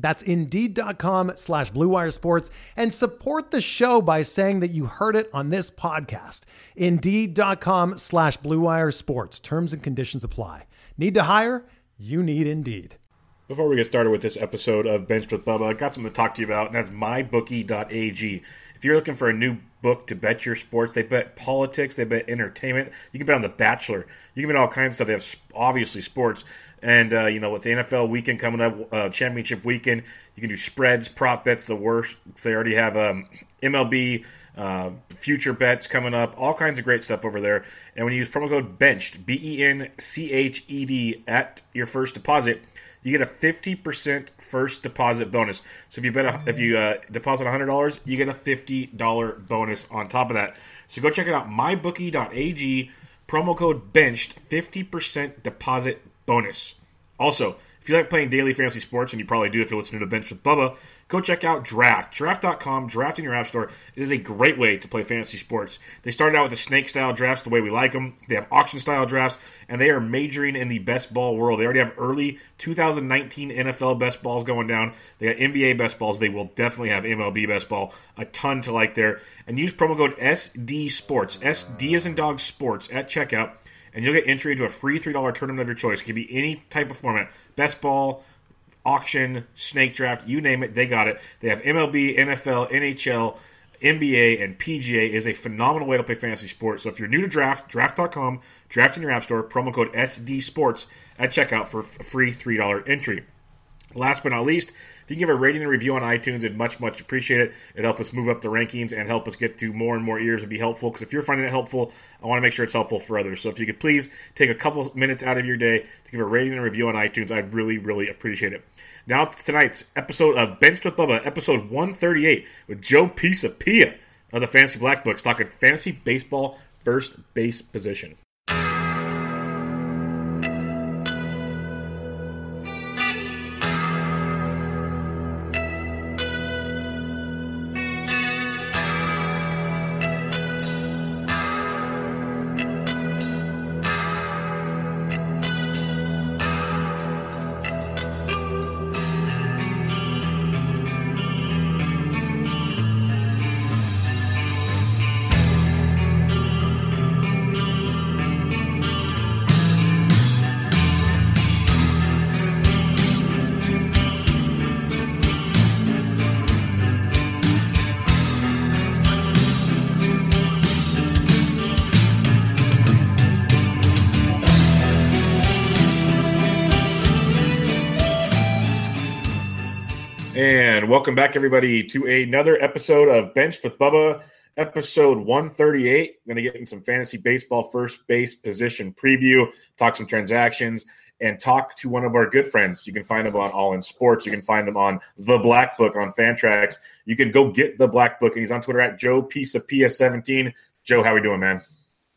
That's Indeed.com slash BlueWire Sports and support the show by saying that you heard it on this podcast. Indeed.com slash BlueWire Sports. Terms and conditions apply. Need to hire? You need Indeed. Before we get started with this episode of Benched with Bubba, I got something to talk to you about, and that's mybookie.ag. If you're looking for a new book to bet your sports, they bet politics, they bet entertainment. You can bet on The Bachelor. You can bet all kinds of stuff. They have obviously sports. And, uh, you know, with the NFL weekend coming up, uh, championship weekend, you can do spreads, prop bets, the worst. They already have um, MLB uh, future bets coming up, all kinds of great stuff over there. And when you use promo code BENCHED, B E N C H E D, at your first deposit, you get a 50% first deposit bonus. So if you bet a, if you uh, deposit $100, you get a $50 bonus on top of that. So go check it out mybookie.ag promo code benched 50% deposit bonus. Also, if you like playing daily fantasy sports, and you probably do if you're listening to Bench with Bubba, go check out Draft. Draft.com, draft in your app store. It is a great way to play fantasy sports. They started out with the snake style drafts, the way we like them. They have auction style drafts, and they are majoring in the best ball world. They already have early 2019 NFL best balls going down. They got NBA best balls. They will definitely have MLB best ball. A ton to like there. And use promo code SD Sports, SD as in dog sports at checkout and you'll get entry into a free $3 tournament of your choice. It can be any type of format best ball, auction, snake draft, you name it, they got it. They have MLB, NFL, NHL, NBA, and PGA. is a phenomenal way to play fantasy sports. So if you're new to draft, draft.com, draft in your app store, promo code SD Sports at checkout for a free $3 entry. Last but not least, if you can give a rating and review on iTunes, it'd much, much appreciate it. It'd help us move up the rankings and help us get to more and more ears. and be helpful because if you're finding it helpful, I want to make sure it's helpful for others. So if you could please take a couple minutes out of your day to give a rating and review on iTunes, I'd really, really appreciate it. Now to tonight's episode of Benched with Bubba, episode 138 with Joe Pisapia of the Fantasy Black Books, talking fantasy baseball first base position. And welcome back, everybody, to another episode of Bench with Bubba, episode 138. I'm going to get in some fantasy baseball first base position preview, talk some transactions, and talk to one of our good friends. You can find him on All in Sports. You can find him on The Black Book on Fantrax. You can go get The Black Book, and he's on Twitter at Joe Pisapia 17 Joe, how we doing, man?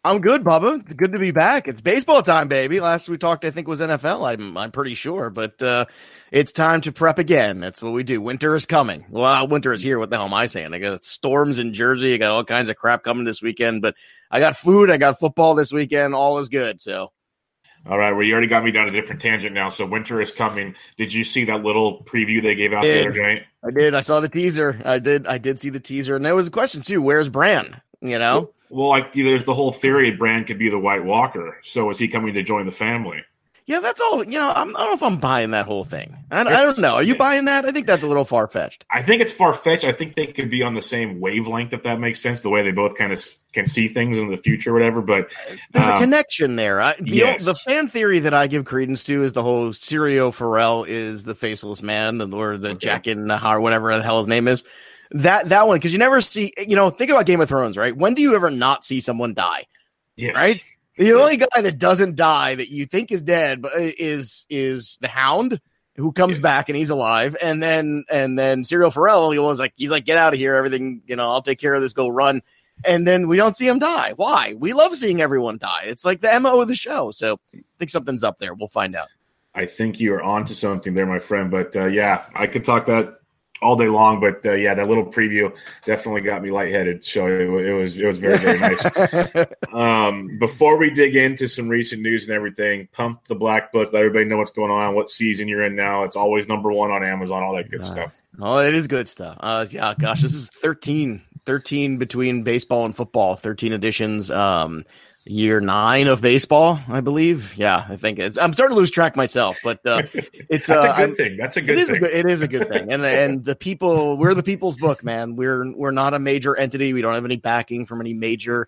I'm good, Bubba. It's good to be back. It's baseball time, baby. Last we talked, I think was NFL. I'm I'm pretty sure, but uh, it's time to prep again. That's what we do. Winter is coming. Well, winter is here. What the hell am I saying? I got storms in Jersey. I got all kinds of crap coming this weekend, but I got food. I got football this weekend. All is good. So. All right. Well, you already got me down a different tangent now. So winter is coming. Did you see that little preview they gave out the other day? I did. I saw the teaser. I did. I did see the teaser, and there was a question too. Where's Bran? You know. Well, like there's the whole theory Bran could be the White Walker. So is he coming to join the family? Yeah, that's all. You know, I'm, I don't know if I'm buying that whole thing. I, I don't know. Are you buying that? I think that's a little far fetched. I think it's far fetched. I think they could be on the same wavelength, if that makes sense. The way they both kind of can see things in the future, or whatever. But there's um, a connection there. I, the, yes. the fan theory that I give credence to is the whole Syrio Forel is the faceless man, or the okay. Jack in the or whatever the hell his name is. That that one because you never see. You know, think about Game of Thrones, right? When do you ever not see someone die? Yes. Right the only guy that doesn't die that you think is dead, but uh, is is the Hound who comes yes. back and he's alive, and then and then Syrio Forel he was like he's like get out of here, everything you know, I'll take care of this, go run, and then we don't see him die. Why? We love seeing everyone die. It's like the mo of the show. So I think something's up there. We'll find out. I think you are onto something there, my friend. But uh, yeah, I could talk that all day long. But uh, yeah, that little preview definitely got me lightheaded. So it, it was it was very very nice. um, before we dig into some recent news and everything, pump the black book. Let everybody know what's going on, what season you're in now. It's always number one on Amazon. All that good uh, stuff. Oh, it is good stuff. Uh, yeah, gosh, this is 13, 13 between baseball and football. Thirteen editions. Um, year nine of baseball, I believe. Yeah, I think it's. I'm starting to lose track myself, but uh, it's That's uh, a good I'm, thing. That's a good it thing. A good, it is a good thing, and and the people we're the people's book, man. We're we're not a major entity. We don't have any backing from any major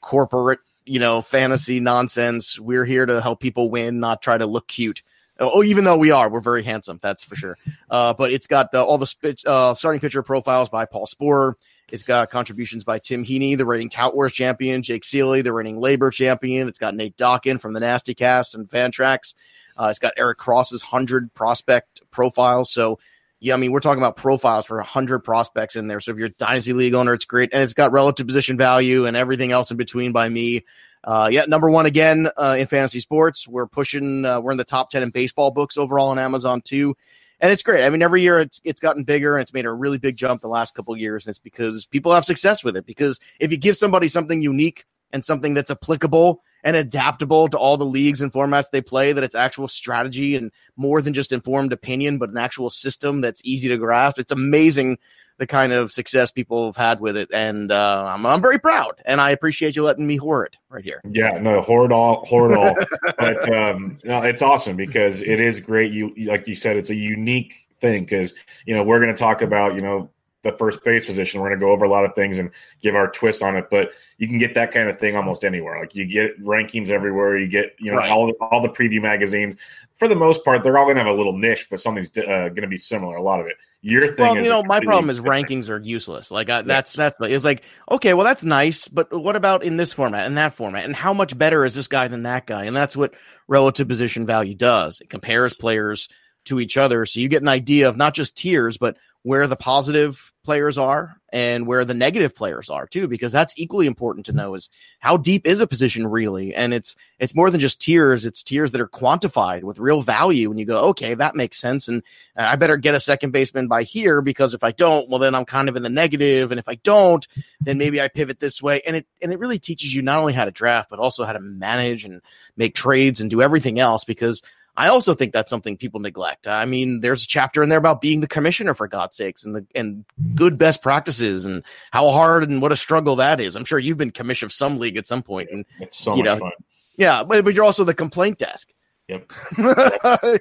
corporate, you know, fantasy nonsense. We're here to help people win, not try to look cute. Oh, even though we are, we're very handsome. That's for sure. Uh, but it's got the, all the uh, starting pitcher profiles by Paul Sporer. It's got contributions by Tim Heaney, the reigning Tout Wars champion, Jake Ciely, the reigning LABR champion. It's got Nate Dawkin from the Nasty Cast and Fantrax. Uh, it's got Eric Cross's 100 prospect profile. So, yeah, I mean, we're talking about profiles for 100 prospects in there. So if you're a Dynasty League owner, it's great. And it's got relative position value and everything else in between by me. Uh, yeah, number one again uh, in fantasy sports. We're pushing, uh, we're in the top 10 in baseball books overall on Amazon too and it's great. I mean, every year it's it's gotten bigger and it's made a really big jump the last couple years. And it's because people have success with it. Because if you give somebody something unique and something that's applicable and adaptable to all the leagues and formats they play, that it's actual strategy and more than just informed opinion, but an actual system that's easy to grasp. It's amazing the kind of success people have had with it, and uh, I'm, I'm very proud. And I appreciate you letting me whore it right here. Yeah, no, it all, it all. but um, no, it's awesome because it is great. You like you said, it's a unique thing because you know we're going to talk about you know the first base position. We're going to go over a lot of things and give our twist on it, but you can get that kind of thing almost anywhere. Like you get rankings everywhere. You get you know right. all the, all the preview magazines. For the most part, they're all going to have a little niche, but something's uh, going to be similar. A lot of it. Your thing, well, you know, my problem is different. rankings are useless. Like I, that's that's it's like okay, well that's nice, but what about in this format and that format, and how much better is this guy than that guy? And that's what relative position value does. It compares players to each other, so you get an idea of not just tiers, but where the positive players are and where the negative players are too because that's equally important to know is how deep is a position really? And it's it's more than just tiers. It's tiers that are quantified with real value. And you go okay that makes sense. And uh, i better get a second baseman by here because if i don't well then i'm kind of in the negative. And if i don't then maybe i pivot this way. And it and it really teaches you not only how to draft but also how to manage and make trades and do everything else because I also think that's something people neglect. I mean, there's a chapter in there about being the commissioner for God's sakes and the and good best practices and how hard and what a struggle that is. I'm sure you've been commissioner of some league at some point, and it's so much know, fun. Yeah, but but you're also the complaint desk. Yep.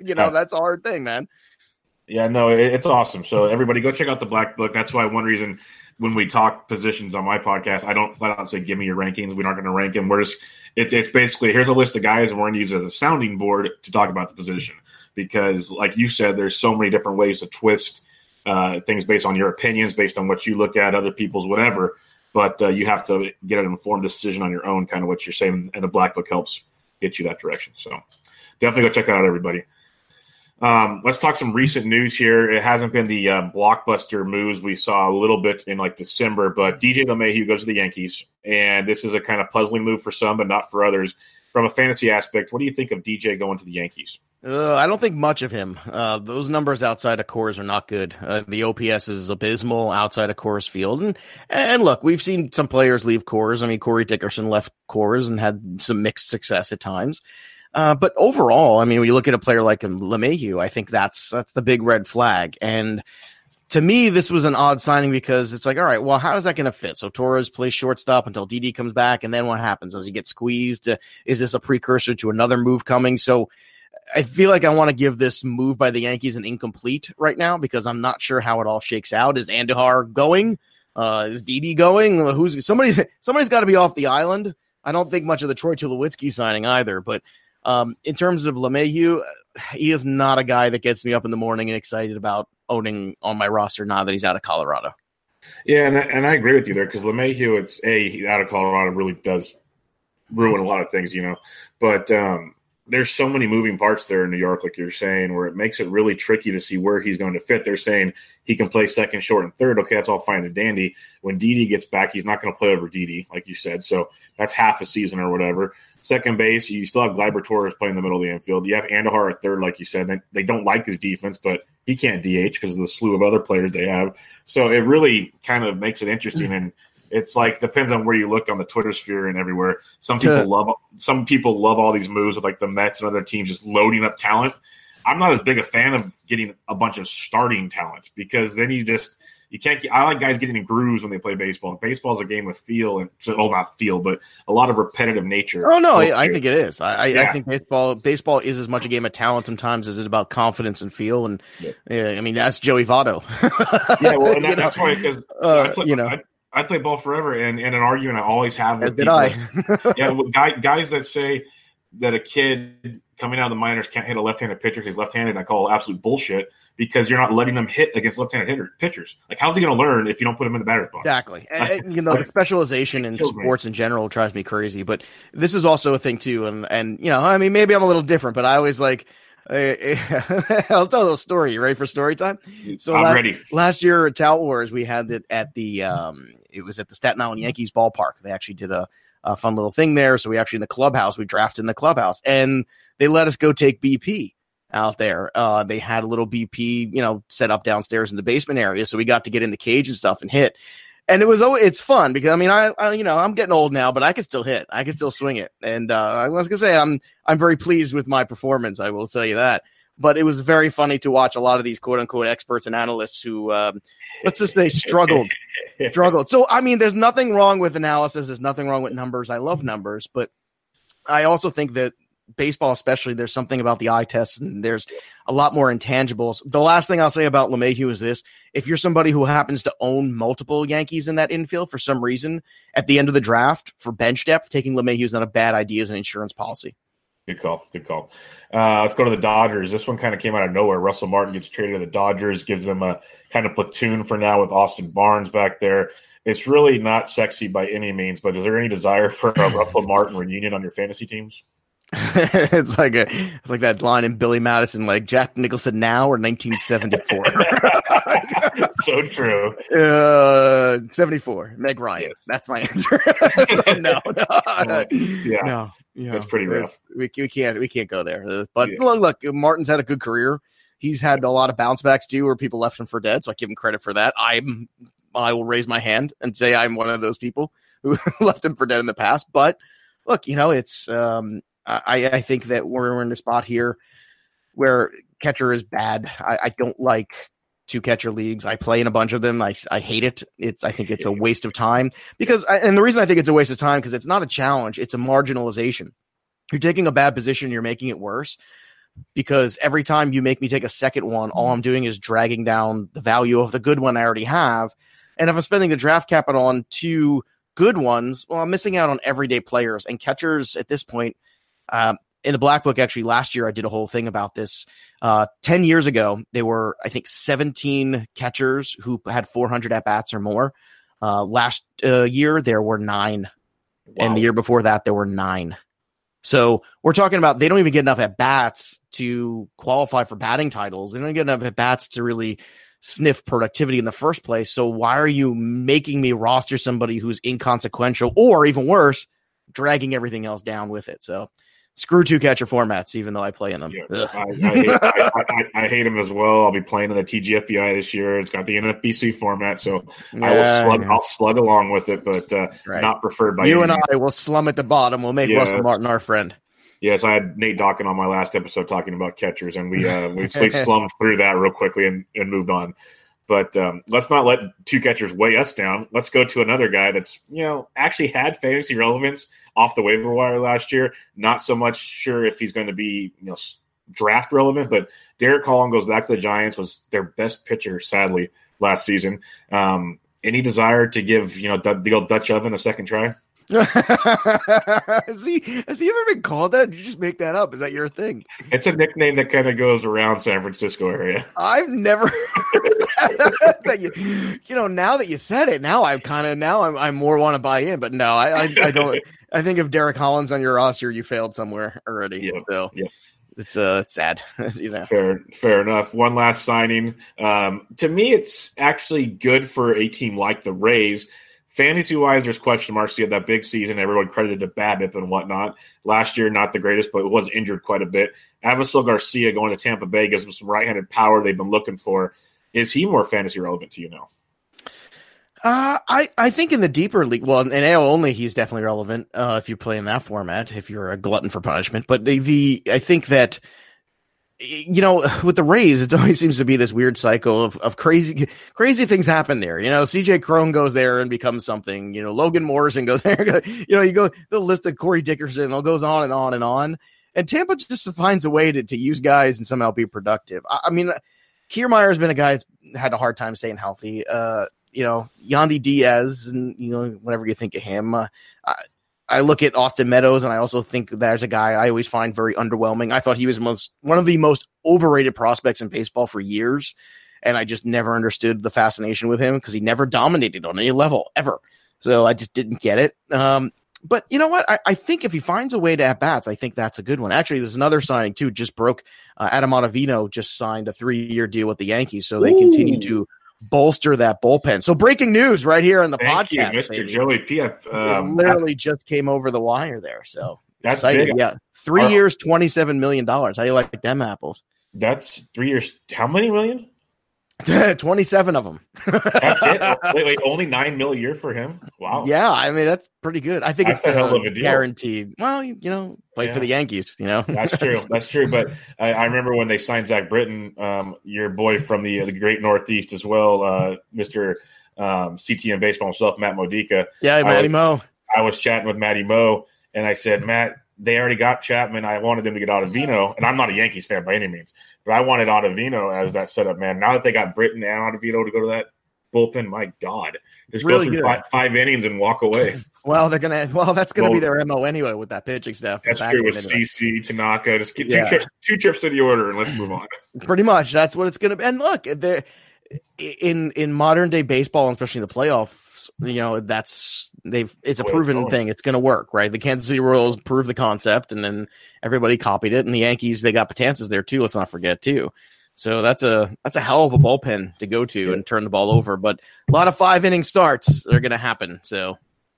you know, that's a hard thing, man. Yeah, no, it's awesome. So everybody go check out the Black Book. That's why one reason when we talk positions on my podcast, I don't flat out say give me your rankings. We're not going to rank them. We're just it's it's basically here's a list of guys and we're going to use as a sounding board to talk about the position because, like you said, there's so many different ways to twist uh, things based on your opinions, based on what you look at, other people's whatever. But uh, you have to get an informed decision on your own, kind of what you're saying, and the Black Book helps get you that direction. So definitely go check that out, everybody. Um, let's talk some recent news here. It hasn't been the uh, blockbuster moves we saw a little bit in like December, but DJ LeMahieu goes to the Yankees, and this is a kind of puzzling move for some, but not for others. From a fantasy aspect, what do you think of DJ going to the Yankees? Uh, I don't think much of him. Uh, those numbers outside of Coors are not good. Uh, the OPS is abysmal outside of Coors Field, and and look, we've seen some players leave Coors. I mean, Corey Dickerson left Coors and had some mixed success at times. Uh, but overall, I mean, when you look at a player like LeMahieu, I think that's that's the big red flag. And to me, this was an odd signing because it's like, all right, well, how is that going to fit? So Torres plays shortstop until Didi comes back, and then what happens? Does he get squeezed? Is this a precursor to another move coming? So I feel like I want to give this move by the Yankees an incomplete right now because I'm not sure how it all shakes out. Is Andujar going? Uh, is Didi going? Who's somebody? Somebody's got to be off the island. I don't think much of the Troy Tulowitzki signing either. But um, in terms of LeMahieu, he is not a guy that gets me up in the morning and excited about owning on my roster now that he's out of Colorado. Yeah, and, and I agree with you there because LeMahieu, it's a out of Colorado really does ruin a lot of things, you know. But um, there's so many moving parts there in New York, like you're saying, where it makes it really tricky to see where he's going to fit. They're saying he can play second, short, and third. Okay, that's all fine and dandy. When Didi gets back, he's not going to play over Didi, like you said. So that's half a season or whatever. Second base, you still have Gleyber Torres playing in the middle of the infield. You have Andujar at third, like you said. They, they don't like his defense, but he can't DH because of the slew of other players they have. So it really kind of makes it interesting. Mm. And it's like depends on where you look on the Twitter sphere and everywhere. Some people love some people love all these moves with like the Mets and other teams just loading up talent. I'm not as big a fan of getting a bunch of starting talent because then you just you can't. Get, I like guys getting in grooves when they play baseball. Baseball is a game of feel and well, not feel, but a lot of repetitive nature. Oh no, I, I think it is. I, yeah. I, think baseball baseball is as much a game of talent sometimes as it about confidence and feel. And yeah. yeah I mean that's Joey Votto. yeah, well, that, that's why because uh, you know. I, I played ball forever, and, and an argument I always have with people. I. yeah, guy, guys that say that a kid coming out of the minors can't hit a left-handed pitcher because he's left-handed. I call absolute bullshit because you're not letting them hit against left-handed hitter, pitchers. Like, how's he going to learn if you don't put him in the batter's box? Exactly. And, you know, the specialization in sports me. in general drives me crazy. But this is also a thing too. And and you know, I mean, maybe I'm a little different, but I always like. I'll tell a little story. You ready for story time? So I'm last, ready. Last year at Tout Wars, we had it at the um, it was at the Staten Island Yankees ballpark. They actually did a, a fun little thing there. So we actually in the clubhouse, we drafted in the clubhouse and they let us go take BP out there. Uh, they had a little BP, you know, set up downstairs in the basement area. So we got to get in the cage and stuff and hit. And it was oh, it's fun because I mean I, I you know I'm getting old now, but I can still hit. I can still swing it. And uh, I was gonna say I'm I'm very pleased with my performance. I will tell you that but it was very funny to watch a lot of these quote unquote experts and analysts who, um, let's just say, struggled, struggled. So, I mean, there's nothing wrong with analysis. There's nothing wrong with numbers. I love numbers, but I also think that baseball, especially, there's something about the eye test and there's a lot more intangibles. The last thing I'll say about LeMahieu is this. If you're somebody who happens to own multiple Yankees in that infield for some reason at the end of the draft for bench depth, taking LeMahieu is not a bad idea as an insurance policy. Good call. Good call. Uh, let's go to the Dodgers. This one kind of came out of nowhere. Russell Martin gets traded to the Dodgers, gives them a kind of platoon for now with Austin Barnes back there. It's really not sexy by any means, but is there any desire for a Russell Martin reunion on your fantasy teams? it's like a it's like that line in Billy Madison, like Jack Nicholson now or 1974. so true. Uh, 74. Meg Ryan. Yes. That's my answer. so no, no, yeah, no. You know, that's pretty rough. We, we can't we can't go there. Uh, but yeah. look, look, Martin's had a good career. He's had a lot of bounce backs too, where people left him for dead. So I give him credit for that. I'm I will raise my hand and say I'm one of those people who left him for dead in the past. But look, you know, it's um, I, I think that we're in a spot here where catcher is bad. I, I don't like two catcher leagues. I play in a bunch of them. I, I hate it. It's I think it's a waste of time because and the reason I think it's a waste of time because it's not a challenge. It's a marginalization. You're taking a bad position. You're making it worse because every time you make me take a second one, all I'm doing is dragging down the value of the good one I already have. And if I'm spending the draft capital on two good ones, well, I'm missing out on everyday players and catchers at this point um, in the black book, actually, last year I did a whole thing about this. Uh, 10 years ago, there were, I think, 17 catchers who had 400 at bats or more. Uh, last uh, year, there were nine. Wow. And the year before that, there were nine. So we're talking about they don't even get enough at bats to qualify for batting titles. They don't get enough at bats to really sniff productivity in the first place. So why are you making me roster somebody who's inconsequential or even worse, dragging everything else down with it? So screw two catcher formats, even though I play in them. Yeah, I, I, hate, I, I, hate, them as well. I'll be playing in the TGFBI this year. It's got the NFBC format, so yeah, I will slug. I'll slug along with it, but uh, right. not preferred by you and I. Will slum at the bottom. We'll make. Russell Martin our friend. Yes, I had Nate Dawkin on my last episode talking about catchers, and we uh, we, we slummed through that real quickly and, and moved on. But um, let's not let two catchers weigh us down. Let's go to another guy that's you know actually had fantasy relevance off the waiver wire last year. Not so much sure if he's going to be you know draft relevant, but Derek Holland goes back to the Giants, was their best pitcher, sadly, last season. Um, any desire to give you know the old Dutch oven a second try? has he has he ever been called that? Did you just make that up? Is that your thing? It's a nickname that kind of goes around San Francisco area. I've never that. that you, you know, now that you said it, now I'm kind of now I'm I more want to buy in, but no, I, I, I don't. I think if Derek Holland's on your roster, you failed somewhere already. Yep. So yep. it's uh it's sad. you know. Fair fair enough. One last signing. Um, to me, it's actually good for a team like the Rays Fantasy wise, there's question marks. You had that big season. Everyone credited to BABIP and whatnot. Last year, not the greatest, but was injured quite a bit. Avisail Garcia going to Tampa Bay gives them some right handed power they've been looking for. Is he more fantasy relevant to you now? Uh, I, I think in the deeper league, well, in AL only, he's definitely relevant uh, if you play in that format, if you're a glutton for punishment. But the, the I think that you know, with the Rays, it always seems to be this weird cycle of, of crazy, crazy things happen there. You know, CJ Cron goes there and becomes something. You know, Logan Morrison goes there. You know, you go the list of Corey Dickerson, it goes on and on and on. And Tampa just finds a way to, to use guys and somehow be productive. I, I mean, Kiermaier has been a guy that's had a hard time staying healthy. Uh, you know, Yandy Diaz, and you know, whatever you think of him. Uh, I look at Austin Meadows and I also think there's a guy I always find very underwhelming. I thought he was most one of the most overrated prospects in baseball for years, and I just never understood the fascination with him because he never dominated on any level ever. So I just didn't get it. Um, but you know what? I, I, think if he finds a way to at bats, I think that's a good one. Actually, there's another signing too. Just broke. Uh, Adam Ottavino just signed a three year deal with the Yankees, so they Ooh. continue to bolster that bullpen. So breaking news right here on the Thank podcast, you, Mr. Baby. Joey P. Um, literally just came over the wire there. So that's excited. Big. Yeah, three uh, years, twenty seven million dollars. How you like them apples? That's three years. How many million? 27 of them. that's it. Wait, wait, only nine mil a year for him. Wow. Yeah, I mean that's pretty good. I think that's it's a hell of a deal. guaranteed. Well, you, you know, play yeah. for the Yankees. You know, that's true. that's true. But I, I, remember when they signed Zach Britton, um, your boy from the the Great Northeast as well, uh, Mister um, CTM Baseball himself, Matt Modica. Yeah, Matty Mo. I was chatting with Matty Mo, and I said, Matt, they already got Chapman. I wanted them to get Ottavino, and I'm not a Yankees fan by any means. But I wanted Ottavino as that setup man. Now that they got Britton and Ottavino to go to that bullpen, my God, just really go through five, five, innings and walk away. Well, they're gonna. Well, that's gonna well, be their mo anyway with that pitching staff. That's true with CC Tanaka. Just get two yeah. trips, two trips to the order, and let's move on. Pretty much, that's what it's gonna be. And look, in in modern day baseball, especially in the playoff you know that's they've it's a proven thing. It's going to work right? The kansas city royals proved the concept and then everybody copied it and the yankees they got Betances there too let's not forget too. So that's a that's a hell of a bullpen to go to and turn the ball over but a lot of five inning starts are going to happen so.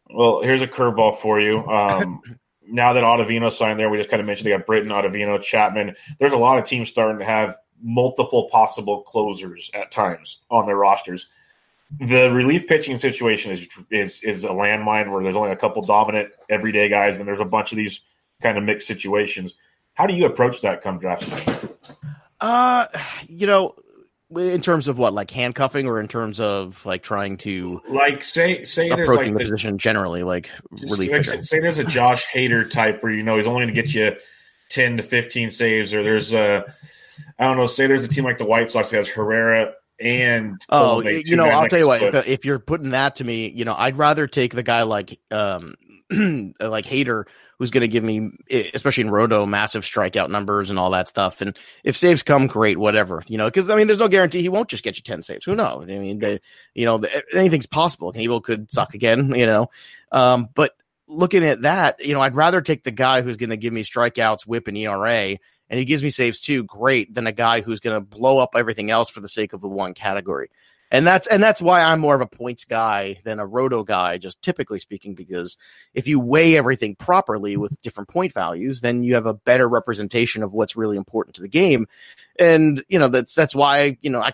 Well here's a curveball for you. Um now that Ottavino signed there, we just kind of mentioned they got Britton, Ottavino, Chapman. There's a lot of teams starting to have multiple possible closers at times on their rosters the relief pitching situation is is is a landmine where there's only a couple dominant everyday guys, and there's a bunch of these kind of mixed situations. How do you approach that come draft time? Uh, you know, in terms of what, like handcuffing, or in terms of like trying to like say say there's like the position generally, like relief. Say there's a Josh Hader type where you know he's only going to get you ten to fifteen saves, or there's a I don't know. Say there's a team like the White Sox that has Herrera and oh, you know, I'll tell you what. If, if, you're putting that to me, you know, I'd rather take the guy like um like Hader, who's going to give me, especially in Roto, massive strikeout numbers and all that stuff. And if saves come, great, whatever, you know, because I mean, there's no guarantee he won't just get you ten saves. Who knows? I mean, the, you know, the, anything's possible. Evil could suck again, you know, um, but looking at that, you know, I'd rather take the guy who's going to give me strikeouts, whip, and ERA and he gives me saves too, great, than a guy who's going to blow up everything else for the sake of the one category. And that's and that's why I'm more of a points guy than a roto guy, just typically speaking, because if you weigh everything properly with different point values, then you have a better representation of what's really important to the game. And you know that's that's why you know I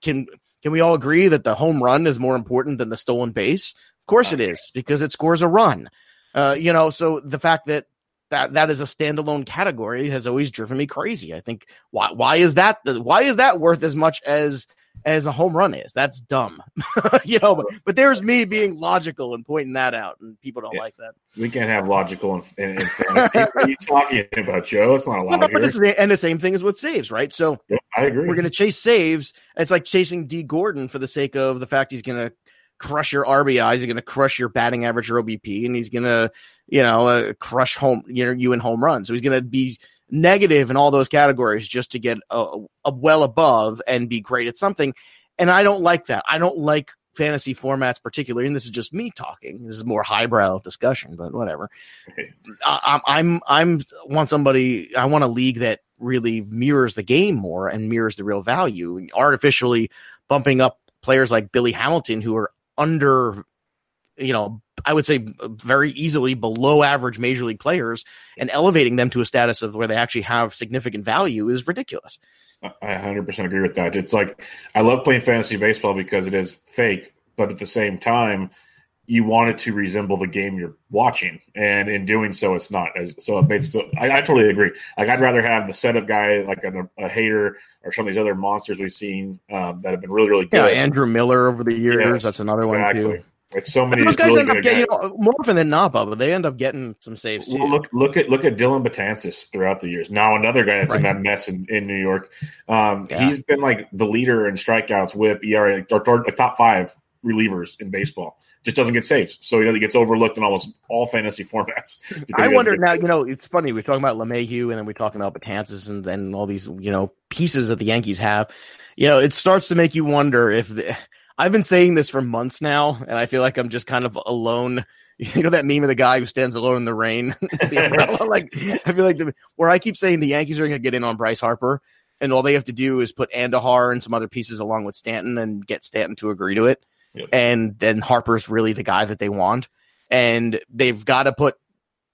can can we all agree that the home run is more important than the stolen base? Of course it is because it scores a run. Uh, you know, so the fact that that that is a standalone category has always driven me crazy. I think why why is that the, why is that worth as much as as a home run is. That's dumb, you know. But, but, there's me being logical and pointing that out, and people don't yeah. like that. We can't have logical and, and, and what are you talking about, Joe? It's not allowed no, here. and the same thing is with saves, right? So yeah, I agree. We're going to chase saves. It's like chasing Dee Gordon for the sake of the fact he's going to crush your RBIs. He's going to crush your batting average or OBP, and he's going to, you know, uh, crush home you know you in home runs. So he's going to be negative in all those categories just to get a, a well above and be great at something. And I don't like that. I don't like fantasy formats particularly and this is just me talking this is more highbrow discussion but whatever I, i'm i'm want somebody i want a league that really mirrors the game more and mirrors the real value artificially bumping up players like billy hamilton who are under you know I would say very easily below average major league players and elevating them to a status of where they actually have significant value is ridiculous. I 100% agree with that. It's like I love playing fantasy baseball because it is fake, but at the same time, you want it to resemble the game you're watching, and in doing so, it's not. So, basically, I, I totally agree. Like, I'd rather have the setup guy, like a, a Hader, or some of these other monsters we've seen um, that have been really, really good. Yeah, Andrew Miller over the years. Yes, that's another exactly. one too. It's so many. Those guys really end up getting you know, more often than not, but they end up getting some saves. Well, look, look at look at Dellin Betances throughout the years. Now another guy that's right. in that mess in, in New York. Um, yeah. He's been like the leader in strikeouts, WHIP, ERA, like, or, or, top five relievers in baseball. Just doesn't get saves, so you he gets overlooked in almost all fantasy formats. I wonder now. Saves. You know, it's funny we're talking about LeMahieu, and then we're talking about Betances, and then all these you know pieces that the Yankees have. You know, it starts to make you wonder if. The, I've been saying this for months now, and I feel like I'm just kind of alone. You know that meme of the guy who stands alone in the rain, the like I feel like the, where I keep saying the Yankees are going to get in on Bryce Harper, and all they have to do is put Andujar and some other pieces along with Stanton and get Stanton to agree to it, and then Harper's really the guy that they want, and they've got to put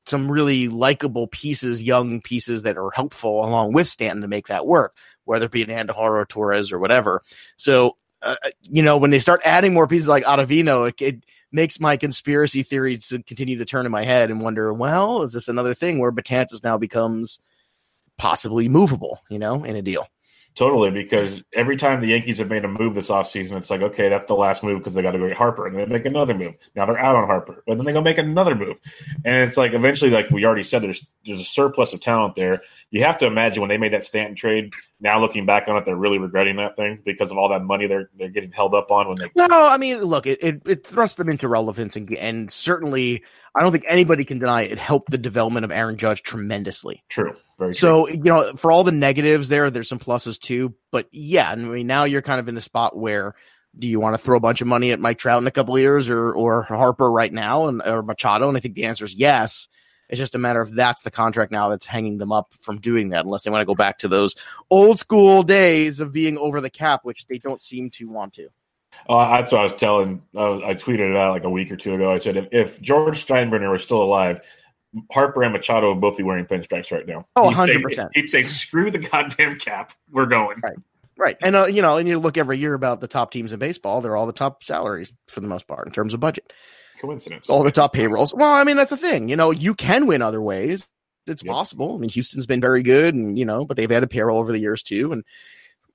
some really likable pieces, young pieces that are helpful along with Stanton to make that work, whether it be an Andujar or Torres or whatever. So uh, you know, when they start adding more pieces like Ottavino, it, it, makes my conspiracy theories to continue to turn in my head and wonder, well, is this another thing where Betances now becomes possibly movable, you know, in a deal? Totally, because every time the Yankees have made a move this offseason, it's like, okay, that's the last move because they got to go get Harper. And they make another move. Now they're out on Harper. But then they go make another move. And it's like eventually, like we already said, there's there's a surplus of talent there. You have to imagine when they made that Stanton trade, now looking back on it, they're really regretting that thing because of all that money they're they're getting held up on when they No, I mean, look, it, it, it thrusts them into relevance and and certainly I don't think anybody can deny it helped the development of Aaron Judge tremendously. True. Very so, true. you know, for all the negatives there, there's some pluses too. But yeah, I mean, now you're kind of in a spot where do you want to throw a bunch of money at Mike Trout in a couple of years or or Harper right now and or Machado? And I think the answer is yes. It's just a matter of that's the contract now that's hanging them up from doing that, unless they want to go back to those old school days of being over the cap, which they don't seem to want to. Uh, that's what I was telling. I, was, I, tweeted it out like a week or two ago. I said if, if George Steinbrenner was still alive, Harper and Machado would both be wearing pinstripes right now. Oh, 100 percent. He'd say, "Screw the goddamn cap, we're going." Right, right. And uh, you know, and you look every year about the top teams in baseball; they're all the top salaries for the most part in terms of budget. Coincidence. All the top payrolls. Well, I mean, that's the thing. You know, you can win other ways. It's yep. possible. I mean, Houston's been very good, and you know, but they've had a payroll over the years too, and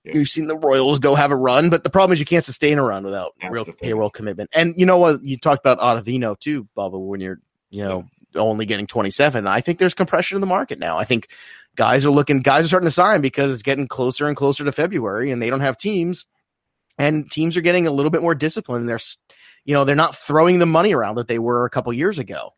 yeah. We've seen the Royals go have a run, but the problem is you can't sustain a run without That's real payroll commitment. And you know what? You talked about Ottavino too, Bubba, when you're, you know, yeah. only getting 27. I think there's compression in the market now. I think guys are looking, guys are starting to sign because it's getting closer and closer to February and they don't have teams. And teams are getting a little bit more disciplined. And they're, you know, they're not throwing the money around that they were a couple years ago.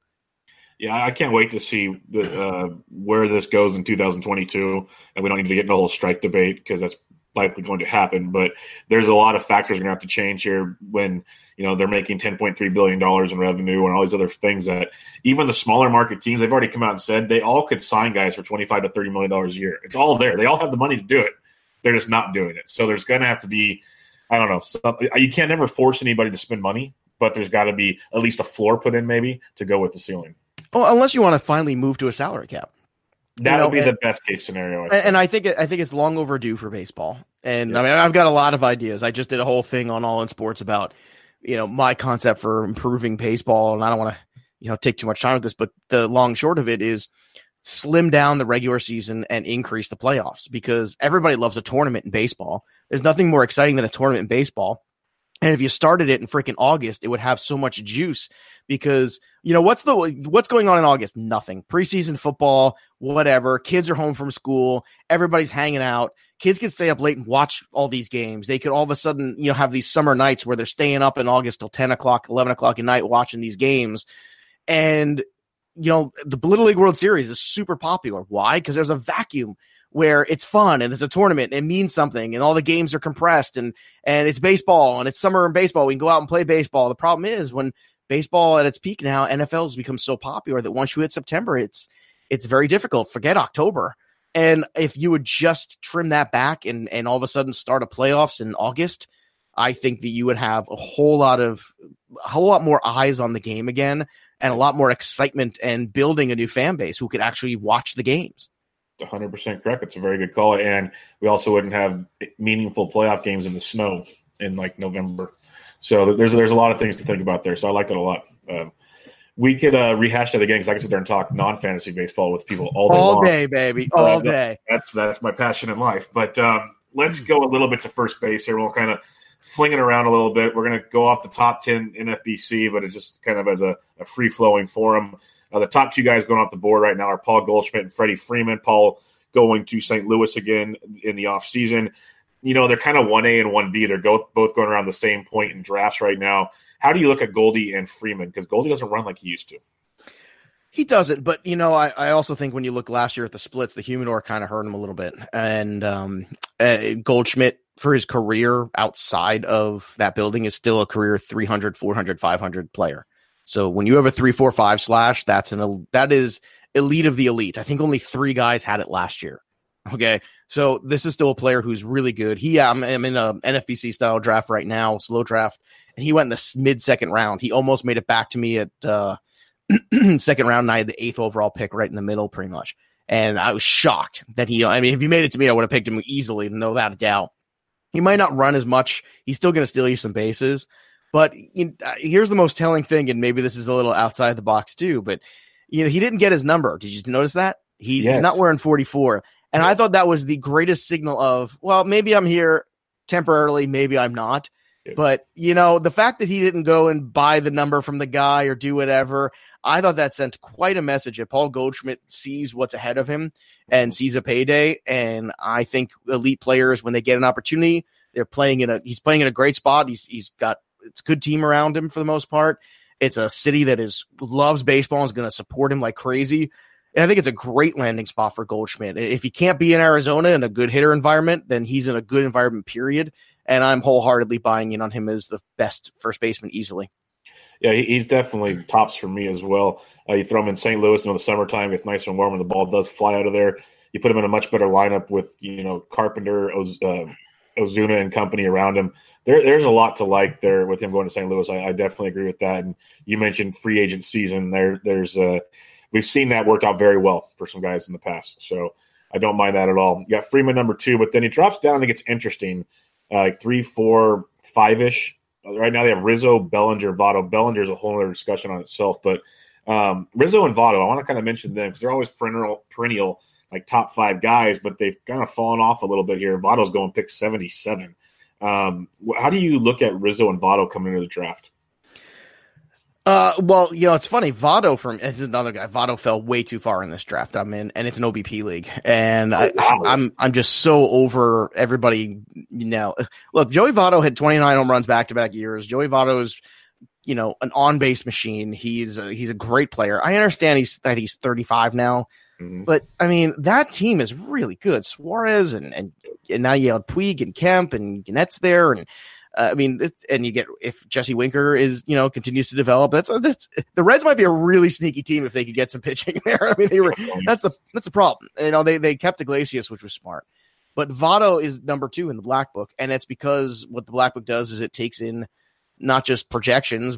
Yeah, I can't wait to see the, uh, where this goes in 2022. And we don't need to get in a whole strike debate because that's likely going to happen. But there's a lot of factors going to have to change here when you know they're making 10.3 billion dollars in revenue and all these other things that even the smaller market teams they've already come out and said they all could sign guys for 25 to 30 million dollars a year. It's all there. They all have the money to do it. They're just not doing it. So there's going to have to be I don't know. Some, you can't never force anybody to spend money, but there's got to be at least a floor put in maybe to go with the ceiling. Oh, unless you want to finally move to a salary cap. That you know, would be and, the best case scenario. I and, I think I think it's long overdue for baseball. And yeah. I mean, I've got a lot of ideas. I just did a whole thing on All in Sports about you know my concept for improving baseball, and I don't want to you know take too much time with this, but the long short of it is slim down the regular season and increase the playoffs because everybody loves a tournament in baseball. There's nothing more exciting than a tournament in baseball. And if you started it in freaking August, it would have so much juice because you know what's the what's going on in August? Nothing. Preseason football, whatever. Kids are home from school. Everybody's hanging out. Kids can stay up late and watch all these games. They could all of a sudden, you know, have these summer nights where they're staying up in August till 10 o'clock, 11 o'clock at night watching these games. And, you know, the Little League World Series is super popular. Why? Because there's a vacuum where it's fun and it's a tournament and it means something and all the games are compressed and and it's baseball and it's summer and baseball. We can go out and play baseball. The problem is when baseball at its peak now, NFL has become so popular that once you hit September, it's it's very difficult. Forget October. And if you would just trim that back and and all of a sudden start a playoffs in August, I think that you would have a whole lot of a whole lot more eyes on the game again and a lot more excitement and building a new fan base who could actually watch the games. 100% correct. It's a very good call. And we also wouldn't have meaningful playoff games in the snow in like November. So there's there's a lot of things to think about there. So I like that a lot. Um, we could uh, rehash that again because I can sit there and talk non fantasy baseball with people all day. All long. day, baby, all Uh, day. That's that's my passion in life. But um, let's go a little bit to first base here. We'll kind of fling it around a little bit. We're going to go off the top ten in FBC, but it's just kind of as a, a free flowing forum. Uh, the top two guys going off the board right now are Paul Goldschmidt and Freddie Freeman. Paul going to St. Louis again in the offseason. You know, they're kind of 1A and 1B. They're both, both going around the same point in drafts right now. How do you look at Goldie and Freeman? Because Goldie doesn't run like he used to. He doesn't, but you know, I, I also think when you look last year at the splits, the humidor kind of hurt him a little bit. And um, uh, Goldschmidt, for his career outside of that building, is still a career 300, 400, 500 player. So when you have a three, four, five slash, that's an that is elite of the elite. I think only three guys had it last year. Okay, so this is still a player who's really good. He, I'm, I'm in a NFBC style draft right now, slow draft, and he went in the mid second round. He almost made it back to me at. Uh, second round, and I had the eighth overall pick right in the middle, pretty much. And I was shocked that he, I mean, if he made it to me, I would have picked him easily, no doubt. He might not run as much. He's still going to steal you some bases. But you know, uh, here's the most telling thing, and maybe this is a little outside the box too, but you know, he didn't get his number. Did you notice that? He, Yes. He's not wearing 44. And I thought that was the greatest signal of, well, maybe I'm here temporarily, maybe I'm not. But you know, the fact that he didn't go and buy the number from the guy or do whatever, I thought that sent quite a message. That Paul Goldschmidt sees what's ahead of him and sees a payday. And I think elite players, when they get an opportunity, they're playing in a. He's playing in a great spot. He's he's got it's a good team around him for the most part. It's a city that is loves baseball and is going to support him like crazy. And I think it's a great landing spot for Goldschmidt. If he can't be in Arizona in a good hitter environment, then he's in a good environment, period. And I'm wholeheartedly buying in on him as the best first baseman easily. Yeah, he's definitely tops for me as well. Uh, you throw him in St. Louis in the summertime; it's nice and warm, and the ball does fly out of there. You put him in a much better lineup with you know Carpenter, uh, Ozuna, and company around him. There, there's a lot to like there with him going to St. Louis. I, I definitely agree with that. And you mentioned free agent season. There, there's uh, we've seen that work out very well for some guys in the past. So I don't mind that at all. You got Freeman number two, but then he drops down and gets interesting, uh, like three, four, five ish. Right now they have Rizzo, Bellinger, Votto. Bellinger is a whole other discussion on itself, but um, Rizzo and Votto, I want to kind of mention them because they're always perennial, perennial like top five guys, but they've kind of fallen off a little bit here. Votto's going pick seventy seven. Um, how do you look at Rizzo and Votto coming into the draft? Uh, well, you know, it's funny. Votto from it's another guy. Votto fell way too far in this draft I'm in, and it's an OBP league, and I, wow. I'm I'm just so over everybody. You know, look, Joey Votto had 29 home runs back to back years. Joey Votto is, you know, an on base machine. He's a, he's a great player. I understand he's that he's 35 now, Mhm. but I mean that team is really good. Suarez and and, and now you have Puig and Kemp and Gennett's there, and uh, I mean, and you get if Jesse Winker is you know continues to develop. That's that's the Reds might be a really sneaky team if they could get some pitching there. I mean, they were that's the that's the problem. You know, they they kept Iglesias, which was smart. But Votto is number two in the black book, and it's because what the black book does is it takes in not just projections,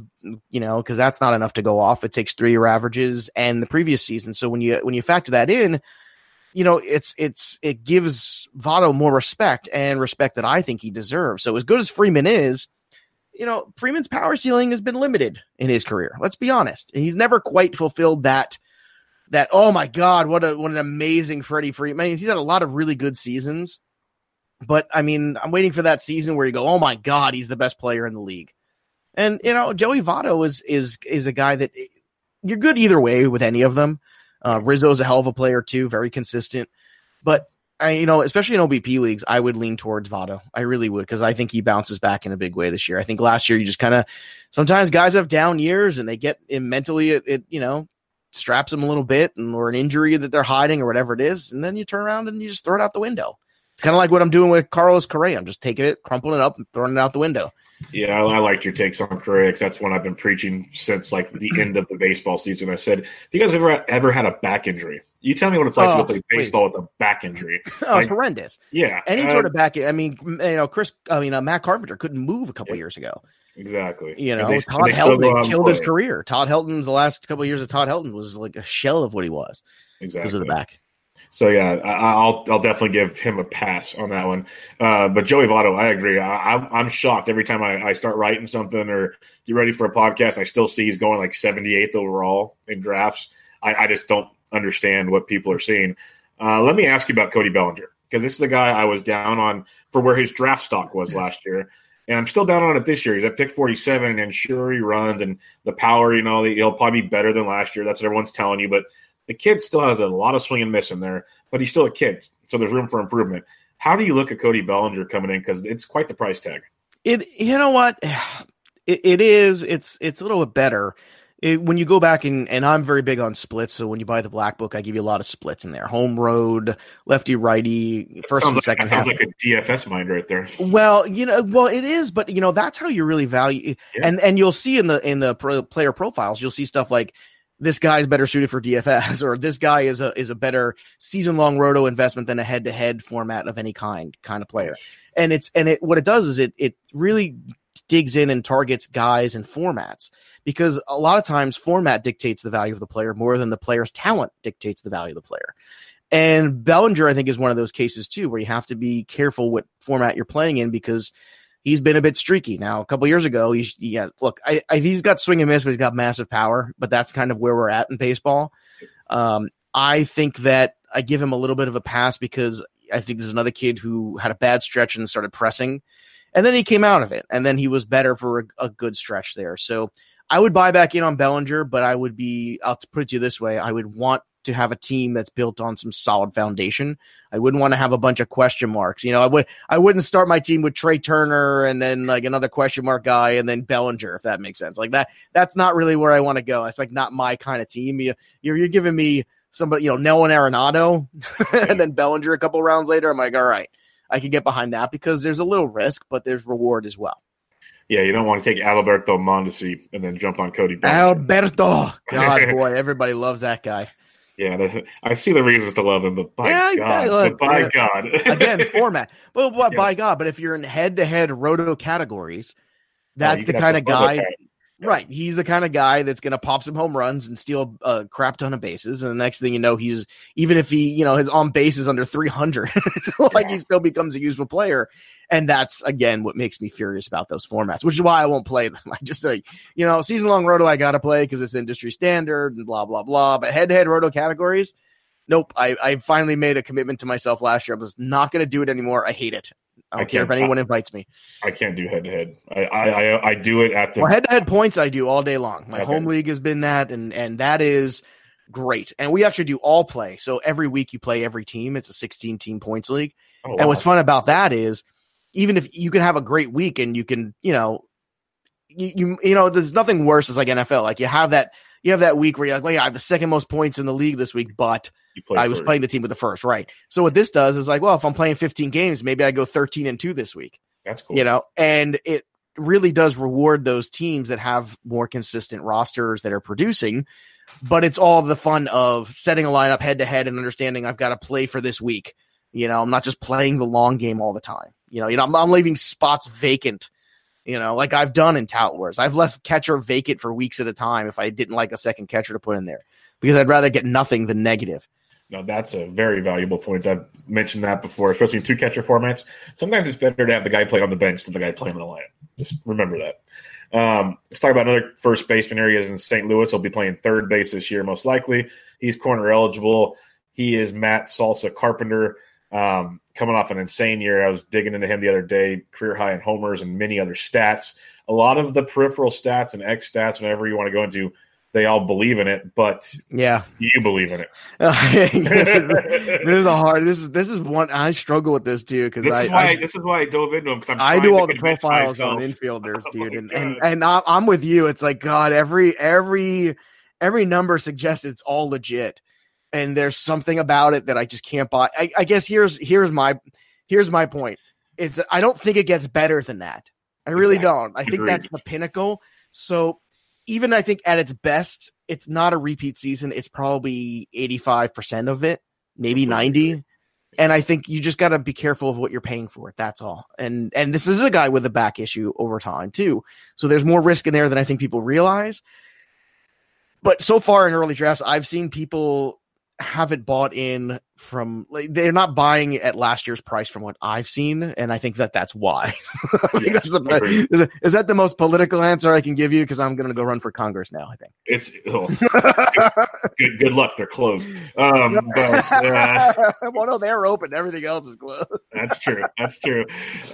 you know, because that's not enough to go off. It takes three year averages and the previous season. So when you when you factor that in, you know, it's it's it gives Votto more respect and respect that I think he deserves. So as good as Freeman is, you know, Freeman's power ceiling has been limited in his career. Let's be honest. He's never quite fulfilled that that oh my god, what a what an amazing Freddie Freeman. He's had a lot of really good seasons, but I mean, I'm waiting for that season where you go, oh my god, he's the best player in the league. And you know, Joey Votto is is is a guy that you're good either way with any of them. Uh, Rizzo's a hell of a player too, very consistent. But I, you know, especially in OBP leagues, I would lean towards Votto. I really would because I think he bounces back in a big way this year. I think last year you just kind of sometimes guys have down years and they get mentally it, it, you know straps them a little bit and or an injury that they're hiding or whatever it is, and then you turn around and you just throw it out the window. It's kind of like what I'm doing with Carlos Correa. I'm just taking it, crumpling it up, and throwing it out the window. Yeah, I, I liked your takes on Correa because that's one I've been preaching since like the end of the baseball season. I said, "Have you guys ever ever had a back injury? You tell me what it's like oh, to play baseball wait. with a back injury. Oh, like, it's horrendous. Yeah, any uh, sort of back. I mean, you know, Chris. I mean, uh, Matt Carpenter couldn't move a couple yeah, years ago. Exactly. You know, they, Todd Helton killed his career. Todd Helton's the last couple of years of Todd Helton was like a shell of what he was. Exactly because of the back. So yeah, I, will I'll definitely give him a pass on that one. Uh, but Joey Votto, I agree. I, am shocked every time I, I, start writing something or get ready for a podcast. I still see he's going like 78th overall in drafts. I, I just don't understand what people are seeing. Uh, let me ask you about Cody Bellinger because this is a guy I was down on for where his draft stock was last year, and I'm still down on it this year. He's at pick 47, and sure he runs and the power. You know, he'll probably be better than last year. That's what everyone's telling you, but the kid still has a lot of swing and miss in there, but he's still a kid, so there's room for improvement. How do you look at Cody Bellinger coming in? Because it's quite the price tag. It, you know what, it, it is. It's it's a little bit better. It, when you go back and, and I'm very big on splits, so when you buy the black book, I give you a lot of splits in there: home road, lefty, righty, first and like, second. That sounds half. like a DFS mind right there. Well, you know, well it is, but you know that's how you really value, yeah. and and you'll see in the in the pro, player profiles, you'll see stuff like this guy's better suited for DFS, or this guy is a is a better season long roto investment than a head to head format of any kind kind of player. And it's and it what it does is it it really digs in and targets guys and formats because a lot of times format dictates the value of the player more than the player's talent dictates the value of the player. And Bellinger, I think, is one of those cases too, where you have to be careful what format you're playing in because he's been a bit streaky. Now, a couple years ago, he, yeah, look, I, I, he's got swing and miss, but he's got massive power. But that's kind of where we're at in baseball. Um, I think that I give him a little bit of a pass because I think there's another kid who had a bad stretch and started pressing, and then he came out of it, and then he was better for a, a good stretch there. So I would buy back in on Bellinger, but I would be, I'll put it to you this way, I would want to have a team that's built on some solid foundation. I wouldn't want to have a bunch of question marks. You know, I would I wouldn't start my team with Trea Turner and then like another question mark guy and then Bellinger, if that makes sense. Like that, that's not really where I want to go. It's like not my kind of team. You, you're you're giving me somebody, you know, Nolan Arenado and then Bellinger a couple rounds later. I'm like, all right, I can get behind that because there's a little risk, but there's reward as well. Yeah, you don't want to take Alberto Mondesi and then jump on Cody. Bellinger. Alberto, God, boy, everybody loves that guy. Yeah, I see the reasons to love him, but by yeah, God, but by uh, God, again, format. But, but yes. by God, but if you're in head-to-head roto categories, that's the kind of guy. Right. He's the kind of guy that's going to pop some home runs and steal a crap ton of bases. And the next thing you know, he's even if he, you know, his on base is under 300, like yeah. he still becomes a useful player. And that's again what makes me furious about those formats, which is why I won't play them. I just like, you know, season long roto, I got to play because it's industry standard and blah, blah, blah. But head to head roto categories, nope. I, I finally made a commitment to myself last year. I was not going to do it anymore. I hate it. I don't I care if anyone I, invites me. I can't do head to head. I I I do it at the head to head points. I do all day long. My okay. home league has been that, and and that is great. And we actually do all play. So every week you play every team. It's a 16 team points league. Oh, wow. And what's fun about that is even if you can have a great week and you can, you know, you, you, you know, there's nothing worse as like NFL. Like you have that, you have that week where you're like, well, yeah, I have the second most points in the league this week, but I was playing the team with the first, right? So what this does is like, well, if I'm playing 15 games, maybe I go 13 and two this week. That's cool. You know, and it really does reward those teams that have more consistent rosters that are producing. But it's all the fun of setting a lineup head to head and understanding I've got to play for this week. You know, I'm not just playing the long game all the time. You know, you know, I'm, I'm leaving spots vacant. You know, like I've done in Tout Wars. I've left catcher vacant for weeks at a time if I didn't like a second catcher to put in there because I'd rather get nothing than negative. No, that's a very valuable point. I've mentioned that before, especially in two catcher formats. Sometimes it's better to have the guy play on the bench than the guy playing on the line. Just remember that. Um, let's talk about another first baseman areas in St. Louis. He'll be playing third base this year, most likely. He's corner eligible. He is Matt Salsa Carpenter, um, coming off an insane year. I was digging into him the other day, career high in homers and many other stats. A lot of the peripheral stats and X stats, whenever you want to go into, they all believe in it, but yeah, you believe in it. this is a hard. This is this is one I struggle with this too because this I, is why I, this is why I dove into them because I do all the profiles myself. on infielders, oh dude, and, and and I'm with you. It's like God, every every every number suggests it's all legit, and there's something about it that I just can't buy. I, I guess here's here's my here's my point. It's I don't think it gets better than that. I really exactly. don't. I think Agreed. that's the pinnacle. So even I think at its best, it's not a repeat season. It's probably 85% of it, maybe 90. And I think you just got to be careful of what you're paying for it. That's all. And and this is a guy with a back issue over time too. So there's more risk in there than I think people realize. But so far in early drafts, I've seen people haven't bought in from like they're not buying at last year's price from what I've seen, and I think that that's why. that's a, is, is, that the most political answer I can give you? Because I'm going to go run for Congress now. I think it's oh, good, good, luck. They're closed. Um, but, uh, well, no, they're open. Everything else is closed. that's true. That's true.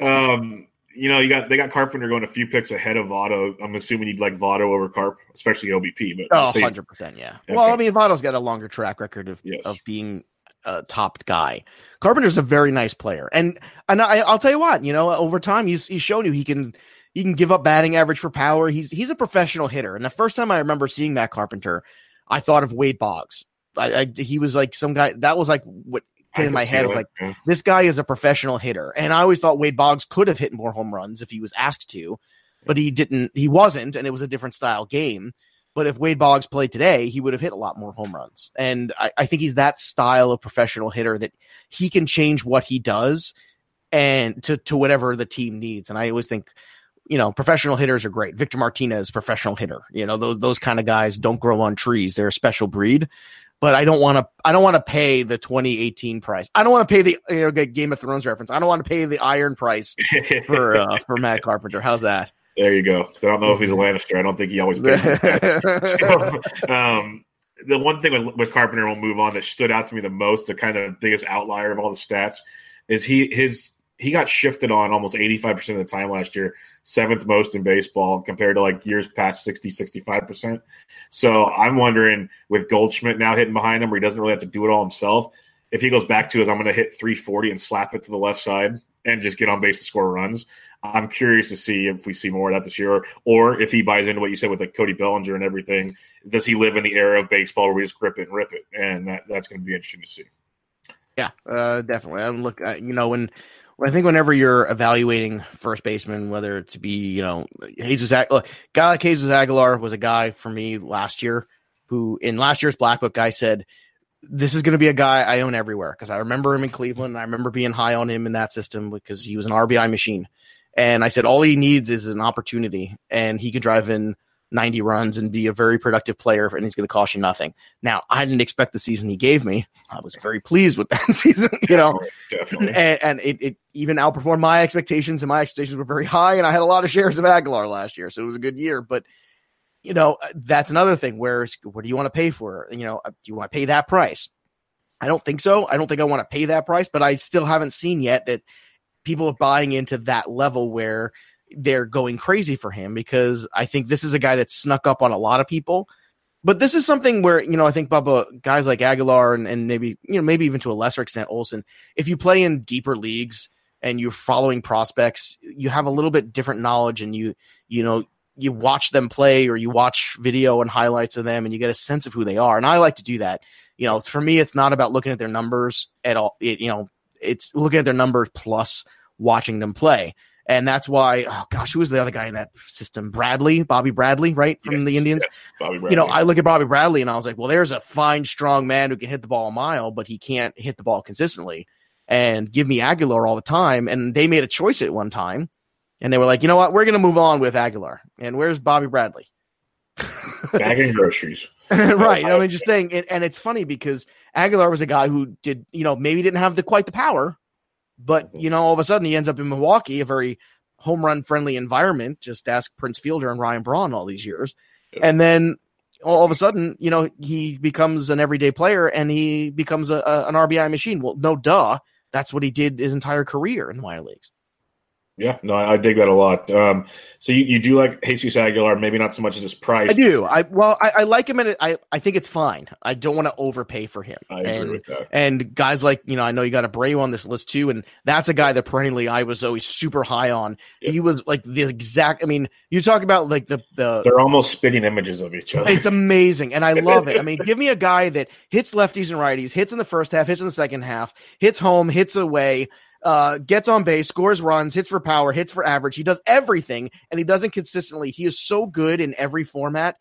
Um, you know, you got they got Carpenter going a few picks ahead of Votto. I'm assuming you'd like Votto over Carp, especially OBP. But oh, 100 percent, yeah. Okay. Well, I mean, Votto's got a longer track record of yes. of being a top guy. Carpenter's a very nice player, and and I, will tell you what, you know, over time he's he's shown you he can he can give up batting average for power. He's he's a professional hitter, and the first time I remember seeing Matt Carpenter, I thought of Wade Boggs. I, I, he was like some guy that was like what in my head. was like, yeah. this guy is a professional hitter. And I always thought Wade Boggs could have hit more home runs if he was asked to, but he didn't, he wasn't, and it was a different style game. But if Wade Boggs played today, he would have hit a lot more home runs. And I, I think he's that style of professional hitter that he can change what he does and to, to whatever the team needs. And I always think, you know, professional hitters are great. Victor Martinez, professional hitter. You know, those those kind of guys don't grow on trees. They're a special breed but I don't want to. I don't want to pay the 2018 price. I don't want to pay the you know, Game of Thrones reference. I don't want to pay the Iron price for uh, for Matt Carpenter. How's that? There you go. I don't know if he's a Lannister. I don't think he always pays. so, um, the one thing with, with Carpenter, we'll move on that stood out to me the most, the kind of biggest outlier of all the stats, is he his he got shifted on almost 85% of the time last year, seventh most in baseball compared to like years past 60, 65%. So I'm wondering with Goldschmidt now hitting behind him where he doesn't really have to do it all himself, if he goes back to his, I'm going to hit 340 and slap it to the left side and just get on base to score runs. I'm curious to see if we see more of that this year, or, if he buys into what you said with like Cody Bellinger and everything. Does he live in the era of baseball where we just grip it and rip it? And that, that's going to be interesting to see. Yeah, uh, definitely. I'm look, uh, you know, when I think whenever you're evaluating first baseman, whether it to be, you know, Jesus, look, guy like Jesus Aguilar was a guy for me last year who in last year's Black Book guy said, this is going to be a guy I own everywhere because I remember him in Cleveland. I remember being high on him in that system because he was an RBI machine. And I said, all he needs is an opportunity and he could drive in 90 runs and be a very productive player, and he's going to cost you nothing. Now, I didn't expect the season he gave me. I was very pleased with that season, you know, definitely. And, and it, it, even outperformed my expectations, and my expectations were very high. And I had a lot of shares of Aguilar last year, so it was a good year. But you know, uh, that's another thing. Where what do you want to pay for? You know, uh, do you want to pay that price? I don't think so. I don't think I want to pay that price, but I still haven't seen yet that people are buying into that level where they're going crazy for him because I think this is a guy that snuck up on a lot of people. But this is something where, you know, I think Bubba, guys like Aguilar and, and maybe, you know, maybe even to a lesser extent Olson, if you play in deeper leagues and you're following prospects, you have a little bit different knowledge and you, you know, you watch them play or you watch video and highlights of them and you get a sense of who they are. And I like to do that. You know, for me, it's not about looking at their numbers at all. It, you know, it's looking at their numbers plus watching them play. And that's why, oh gosh, who was the other guy in that system? Bradley, Bobby Bradley, right? From yes, the Indians. Yes, you know, I look at Bobby Bradley and I was like, well, there's a fine, strong man who can hit the ball a mile, but he can't hit the ball consistently. And give me Aguilar all the time. And they made a choice at one time. And they were like, you know what? We're going to move on with Aguilar. And where's Bobby Bradley? Bagging groceries. right. Oh, I mean, just saying. and it's funny because Aguilar was a guy who did, you know, maybe didn't have the quite the power, but mm-hmm. you know, all of a sudden he ends up in Milwaukee, a very home run friendly environment. Just ask Prince Fielder and Ryan Braun all these years. And then all of a sudden, you know, he becomes an everyday player and he becomes a, a an RBI machine. Well, no, duh. That's what he did his entire career in the minor leagues. Yeah, no, I, I dig that a lot. Um, so you, you do like Jesus Aguilar, maybe not so much as his price. I do. I well, I, I like him, and I I think it's fine. I don't want to overpay for him. I agree and, with that. And guys like you know, I know you got a Abreu on this list too, and that's a guy that perennially I was always super high on. Yeah. He was like the exact. I mean, you talk about like the the They're almost spitting images of each other. It's amazing, and I love it. I mean, give me a guy that hits lefties and righties, hits in the first half, hits in the second half, hits home, hits away, uh, gets on base, scores runs, hits for power, hits for average. He does everything, and he does not consistently. He is so good in every format,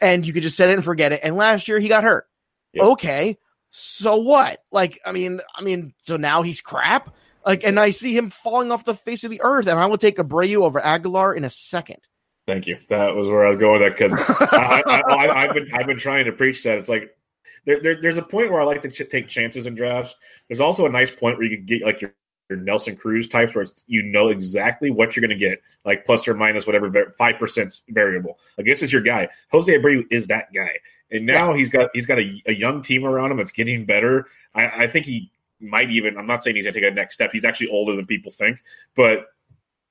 and you could just set it and forget it. And last year he got hurt. Yep. Okay, so what? Like, I mean, I mean, so now he's crap. Like, and I see him falling off the face of the earth, and I will take Abreu over Aguilar in a second. Thank you. That was where I was going with that because I, I, I, I've been I've been trying to preach that. It's like there, there, there's a point where I like to ch- take chances in drafts. There's also a nice point where you can get like your, your Nelson Cruz types where it's, you know exactly what you're going to get, like plus or minus whatever five percent variable. Like this is your guy. Jose Abreu is that guy, and now he's got he's got a, a young team around him that's getting better. I, I think he might even. I'm not saying he's going to take a next step. He's actually older than people think, but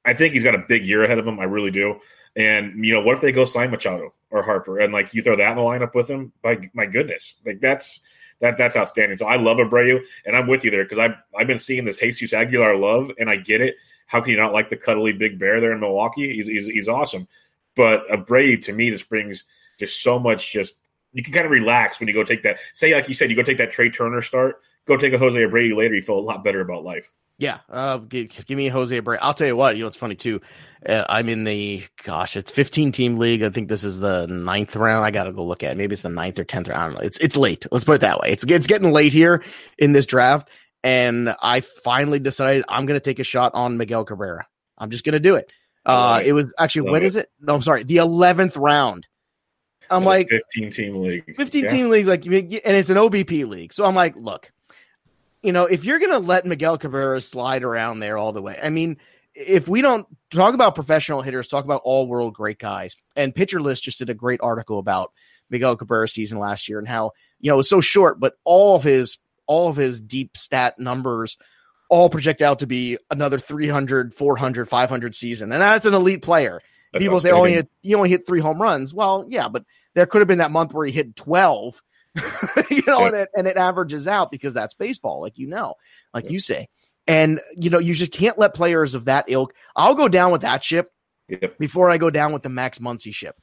I think he's got a big year ahead of him. I really do. And you know, what if they go sign Machado or Harper, and like you throw that in the lineup with him? By my goodness, like that's that that's outstanding. So I love Abreu, and I'm with you there because I've I've been seeing this Jesus Aguilar love, and I get it. How can you not like the cuddly big bear there in Milwaukee? He's he's, he's awesome, but Abreu to me just brings just so much. Just you can kind of relax when you go take that. Say like you said, you go take that Trea Turner start. Go take a Jose Abreu later. You feel a lot better about life. Yeah, uh, give, give me Jose Abreu. I'll tell you what. You know, it's funny too. Uh, I'm in the gosh, it's 15 team league. I think this is the ninth round. I gotta go look at. It. Maybe it's the ninth or tenth round. I don't know. It's it's late. Let's put it that way. It's it's getting late here in this draft, and I finally decided I'm gonna take a shot on Miguel Cabrera. I'm just gonna do it. Uh, it was actually when it. is it? No, I'm sorry, the 11th round. I'm like 15 team league. 15 Yeah. team leagues, like, and it's an OBP league. So I'm like, look, you know, if you're going to let Miguel Cabrera slide around there all the way, I mean, if we don't talk about professional hitters, talk about all world great guys, and Pitcher List just did a great article about Miguel Cabrera's season last year and how, you know, it was so short, but all of his, all of his deep stat numbers all project out to be another 300, 400, 500 season. And that's an elite player That's people say, "Oh, he, hit, he only hit three home runs." Well, yeah, but there could have been that month where he hit twelve, you know, and, it, and it averages out because that's baseball, like you know, like you say. And you know, you just can't let players of that ilk. I'll go down with that ship Yep. before I go down with the Max Muncy ship.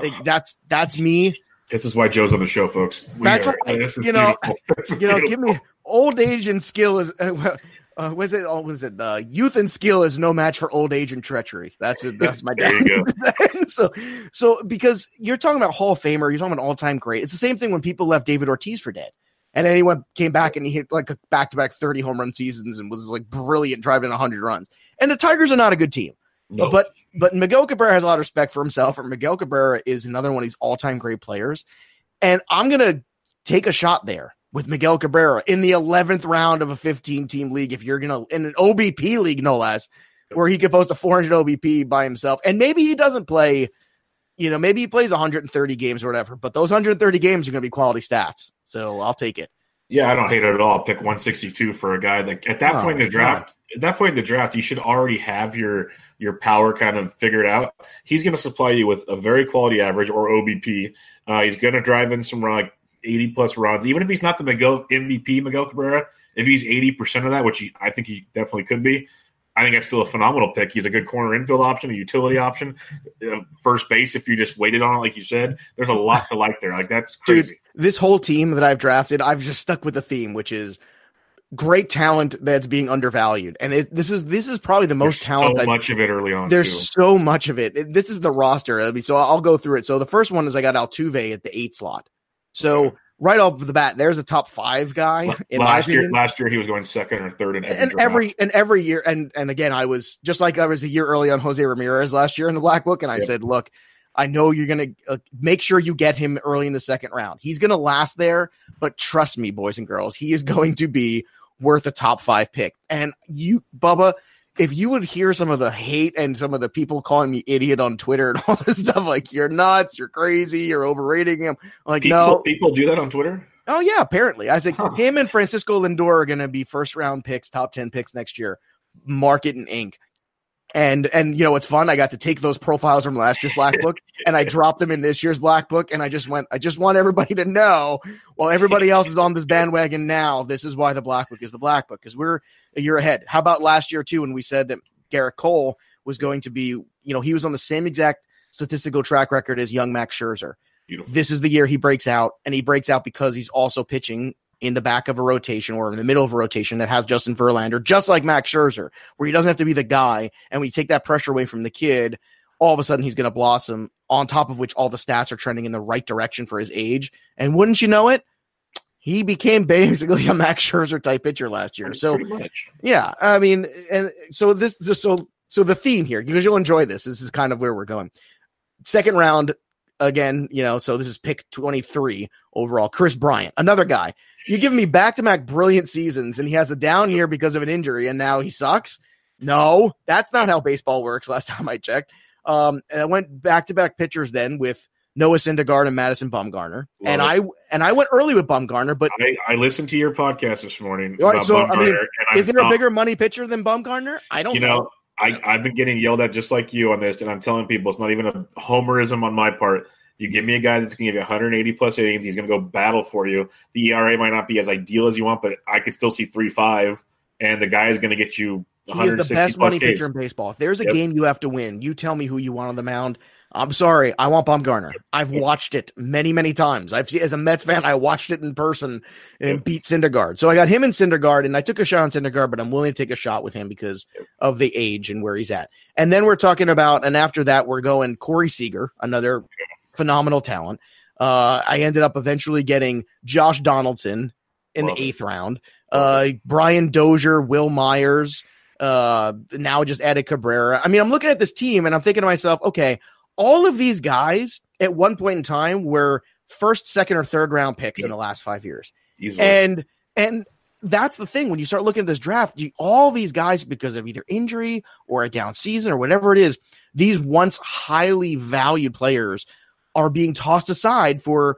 Like, that's that's me. This is why Joe's on the show, folks. We That's are- right. This is You know, beautiful. This is You know, give me old age and skill is. Uh, well, uh, was it? Oh, was it? Uh, youth and skill is no match for old age and treachery. That's it. That's my dad. so, so because you're talking about Hall of Famer, you're talking about all time great. It's the same thing when people left David Ortiz for dead, and then he went came back and he hit like back to back 30 home run seasons and was like brilliant driving 100 runs. And the Tigers are not a good team. No. But but Miguel Cabrera has a lot of respect for himself, and Miguel Cabrera is another one of these all time great players. And I'm gonna take a shot there with Miguel Cabrera in the 11th round of a 15 team league. If you're gonna in an OBP league, no less, where he could post a 400 OBP by himself, and maybe he doesn't play. You know, maybe he plays 130 games or whatever, but those 130 games are going to be quality stats. So I'll take it. Yeah, I don't hate it at all. Pick 162 for a guy that at that Oh, point in the draft, at that point in the draft, you should already have your your power kind of figured out. He's going to supply you with a very quality average or OBP. Uh, he's going to drive in some like 80 plus runs, even if he's not the Miguel MVP Miguel Cabrera. If he's 80 percent of that, which he, I think he definitely could be, I think that's still a phenomenal pick. He's a good corner infield option, a utility option, uh, first base. If you just waited on it, like you said, there's a lot to like there. Like that's Dude, crazy. this whole team that I've drafted, I've just stuck with the theme, which is great talent that's being undervalued. And it, this is this is probably the most There's talent. so much of it early on. there's too. so much of it. It- This is the roster. I mean, so I'll go through it. So the first one is I got Altuve at the eight slot. So right off the bat, there's a top five guy in last year, last year he was going second or third in every and draft. every and every year and and again I was just like I was a year early on Jose Ramirez last year in the Black Book and I Yep. said look I know you're going to uh, make sure you get him early in the second round. He's going to last there, but trust me boys and girls, he is going to be worth a top 5 pick. And you Bubba, if you would hear some of the hate and some of the people calling me idiot on Twitter and all this stuff, like you're nuts, you're crazy, you're overrating him. Like, people, no, people do that on Twitter. Oh yeah, apparently. I said Huh. him and Francisco Lindor are going to be first round picks, top ten picks next year. Mark it in ink. And and you know what's fun? I got to take those profiles from last year's Black Book and I dropped them in this year's Black Book. And I just went, I just want everybody to know while everybody else is on this bandwagon now, this is why the Black Book is the Black Book, because we're a year ahead. How about last year too, when we said that Gerrit Cole was going to be, you know, he was on the same exact statistical track record as young Max Scherzer Beautiful. this is the year he breaks out, and he breaks out because he's also pitching in the back of a rotation or in the middle of a rotation that has Justin Verlander, just like Max Scherzer, where he doesn't have to be the guy. And we take that pressure away from the kid, all of a sudden he's going to blossom. On top of which, all the stats are trending in the right direction for his age. And wouldn't you know it, he became basically a Max Scherzer type pitcher last year. So yeah, I mean, and so this, this so so the theme here because you'll enjoy this. This is kind of where we're going. Second round again, you know. So this is pick twenty three overall. Kris Bryant, another guy. You give me back to back brilliant seasons, and he has a down year because of an injury, and now he sucks. No, that's not how baseball works. Last time I checked, um, and I went back to back pitchers then with Noah Syndergaard and Madison Bumgarner, and Love I and I went early with Bumgarner, but I, I listened to your podcast this morning. Right, so, I mean, is there a bigger money pitcher than Bumgarner? I don't You know. know, I, I've been getting yelled at just like you on this, and I'm telling people it's not even a homerism on my part. You give me a guy that's going to give you 180 plus innings, he's going to go battle for you. The ERA might not be as ideal as you want, but I could still see three five, and the guy is going to get you He is the best money Ks. pitcher in baseball. If there's a Yep. game you have to win, you tell me who you want on the mound. I'm sorry, I want Bumgarner. I've watched it many, many times. I've seen as a Mets fan, I watched it in person and beat Syndergaard. So I got him in Syndergaard, and I took a shot on Syndergaard, but I'm willing to take a shot with him because of the age and where he's at. And then we're talking about, and after that, we're going Corey Seager, another phenomenal talent. Uh, I ended up eventually getting Josh Donaldson in Love the it. eighth round. Uh, Brian Dozier, Wil Myers, uh, now just added Cabrera. I mean, I'm looking at this team and I'm thinking to myself, okay, all of these guys at one point in time were first, second, or third round picks in the last five years. Easily. And and that's the thing when you start looking at this draft, you, all these guys because of either injury or a down season or whatever it is, these once highly valued players are being tossed aside for.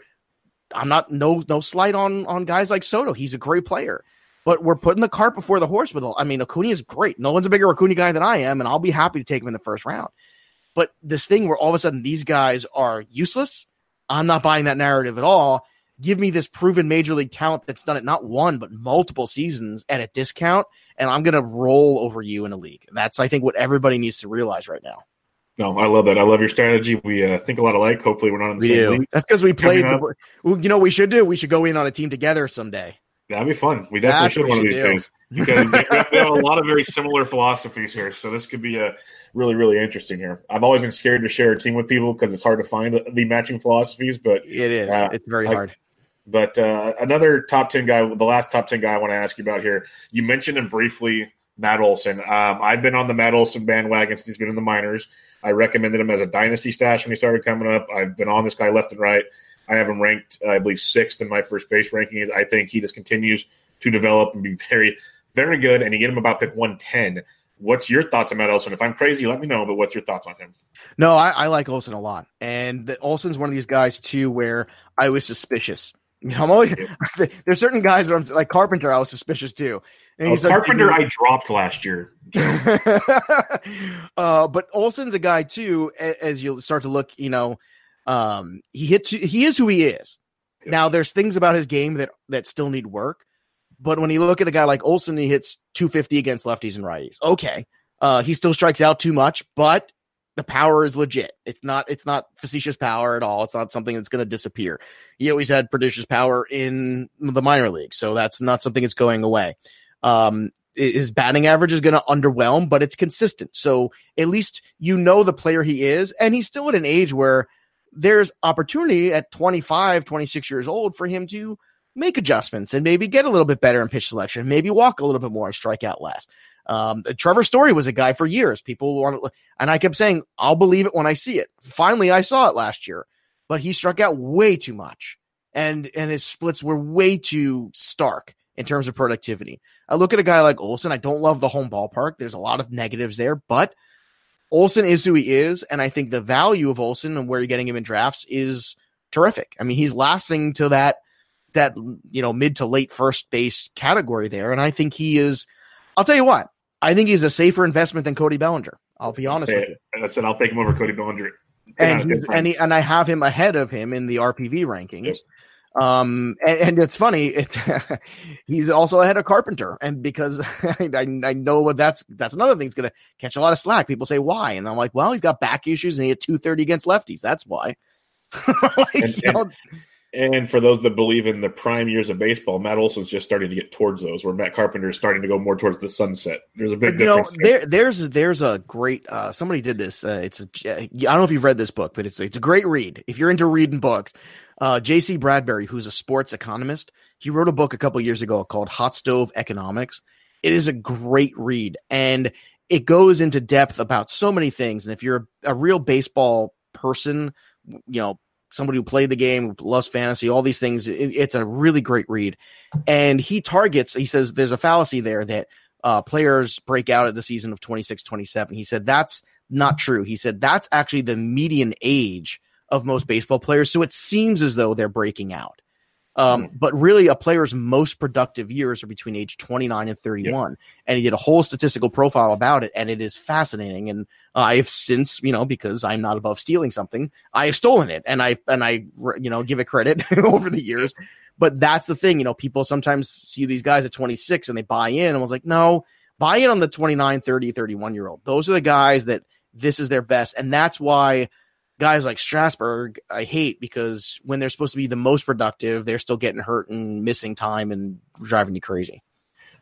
I'm not no no slight on on guys like Soto. He's a great player, but we're putting the cart before the horse. With all, I mean, Acuna is great. No one's a bigger Acuna guy than I am, and I'll be happy to take him in the first round. But this thing where all of a sudden these guys are useless, I'm not buying that narrative at all give me this proven major league talent that's done it not one but multiple seasons at a discount and i'm going to roll over you in a league that's i think what everybody needs to realize right now no, I love that. I love your strategy. We uh, think a lot alike. Hopefully, we're not in the we same do league. that's because we played the, you know what we should do we should go in on a team together someday That'd be fun. We definitely That's should one of these do. days because we have, we have a lot of very similar philosophies here. So this could be a really, really interesting here. I've always been scared to share a team with people because it's hard to find the matching philosophies. But it is Uh, it's very I- hard but uh, another top ten guy, the last top ten guy I want to ask you about here. You mentioned him briefly, Matt Olson. Um, I've been on the Matt Olson bandwagon since he's been in the minors. I recommended him as a dynasty stash when he started coming up. I've been on this guy left and right. I have him ranked, I believe, sixth in my first base rankings. I think he just continues to develop and be very, very good. And you get him about pick 110. What's your thoughts on Matt Olson? If I'm crazy, let me know. But what's your thoughts on him? no I, I like olson a lot and the, olson's one of these guys too where i was suspicious I'm always there's certain guys that I'm like Carpenter. I was suspicious too. And Oh, like, Carpenter, I dropped last year. uh, but Olson's a guy too. As you start to look, you know, um, he hits. He is who he is. Yeah. Now, there's things about his game that that still need work. But when you look at a guy like Olson, he hits 250 against lefties and righties. Okay, uh, he still strikes out too much, but the power is legit. It's not. It's not facetious power at all. It's not something that's going to disappear. He always had prodigious power in the minor league, so that's not something that's going away. Um, his batting average is going to underwhelm, but it's consistent. So at least you know the player he is. And he's still at an age where there's opportunity at 25, 26 years old for him to make adjustments and maybe get a little bit better in pitch selection, maybe walk a little bit more and strike out less. Um, Trevor Story was a guy for years. People want to, and I kept saying, I'll believe it when I see it. Finally, I saw it last year, but he struck out way too much and, and his splits were way too stark in terms of productivity. I look at a guy like Olson. I don't love the home ballpark. There's a lot of negatives there, but Olson is who he is, and I think the value of Olson and where you're getting him in drafts is terrific. I mean, he's lasting to that that you know mid to late first base category there, and I think he is. I'll tell you what, I think he's a safer investment than Cody Bellinger. I'll be honest with you. I said I'll take him over Cody Bellinger. And he's, and, he, and I have him ahead of him in the RPV rankings. Yep. Um, and, and, it's funny, it's he's also ahead of Carpenter, and because I, I know what that's that's another thing. He's gonna catch a lot of slack. People say why, and I'm like, well, he's got back issues and he had 230 against lefties. That's why. like, and, you know, and for those that believe in the prime years of baseball, Matt Olson's just starting to get towards those, where Matt Carpenter is starting to go more towards the sunset. There's a big difference. Know, there. there's there's a great uh, somebody did this. Uh, it's a I don't know if you've read this book, but it's it's a great read if you're into reading books. Uh, J.C. Bradbury, who's a sports economist, he wrote a book a couple years ago called Hot Stove Economics. It is a great read, and it goes into depth about so many things. And if you're a, a real baseball person, you know somebody who played the game, loves fantasy, all these things. It, it's a really great read. And he targets, he says there's a fallacy there that uh, players break out at the season of 26, 27. He said that's not true. He said that's actually the median age of most baseball players. So it seems as though they're breaking out. Um, mm-hmm. but really, a player's most productive years are between age 29 and 31. Yep. And he did a whole statistical profile about it, and it is fascinating. And uh, I have since, you know, because I'm not above stealing something, I have stolen it, and I and I, you know, give it credit over the years. But that's the thing, you know, people sometimes see these guys at 26 and they buy in. And I was like, no, buy in on the 29, 30, 31 year old. Those are the guys that this is their best, and that's why guys like Strasburg, I hate because when they're supposed to be the most productive, they're still getting hurt and missing time and driving you crazy.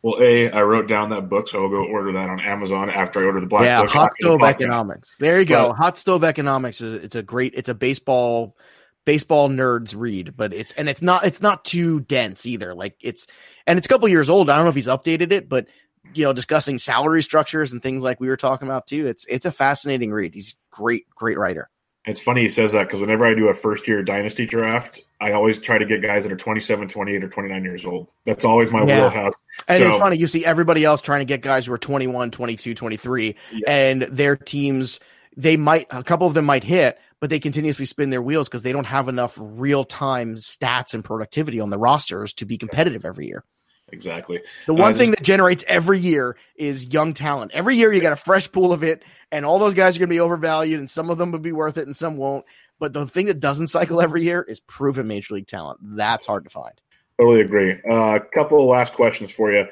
Well, A, I wrote down that book, so I'll go order that on Amazon after I order the black yeah, book. Hot Stove the Economics. There you go. But, Hot Stove Economics is it's a great it's a baseball baseball nerds read, but it's and it's not it's not too dense either. Like it's and it's a couple years old. I don't know if he's updated it, but you know, discussing salary structures and things like we were talking about too. It's it's a fascinating read. He's great, great writer. It's funny he says that because whenever I do a first year dynasty draft, I always try to get guys that are 27, 28, or 29 years old. That's always my yeah. wheelhouse. And so, it's funny, you see everybody else trying to get guys who are 21, 22, 23, yeah. and their teams, they might, a couple of them might hit, but they continuously spin their wheels because they don't have enough real time stats and productivity on the rosters to be competitive every year. Exactly. The one uh, thing that generates every year is young talent. Every year you got a fresh pool of it, and all those guys are going to be overvalued, and some of them will be worth it, and some won't. But the thing that doesn't cycle every year is proven major league talent. That's hard to find. Totally agree. A uh, couple of last questions for you.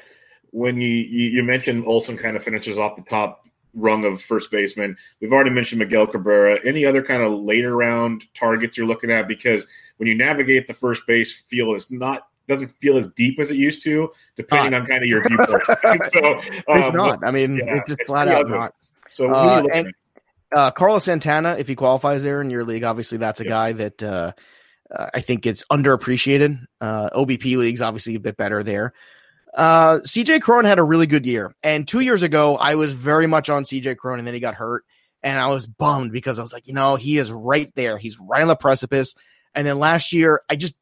When you, you, you mentioned Olson kind of finishes off the top rung of first baseman, we've already mentioned Miguel Cabrera. Any other kind of later round targets you're looking at? Because when you navigate the first base field, it's not doesn't feel as deep as it used to, depending not. on kind of your viewpoint. so um, it's not. I mean, yeah, it's just it's flat out not. So uh, and, uh, Carlos Santana, if he qualifies there in your league, obviously that's a yeah. guy that uh, uh, I think gets underappreciated. Uh, OBP leagues obviously a bit better there. Uh, CJ Cron had a really good year, and two years ago I was very much on CJ Cron, and then he got hurt, and I was bummed because I was like, you know, he is right there. He's right on the precipice. And then last year, I just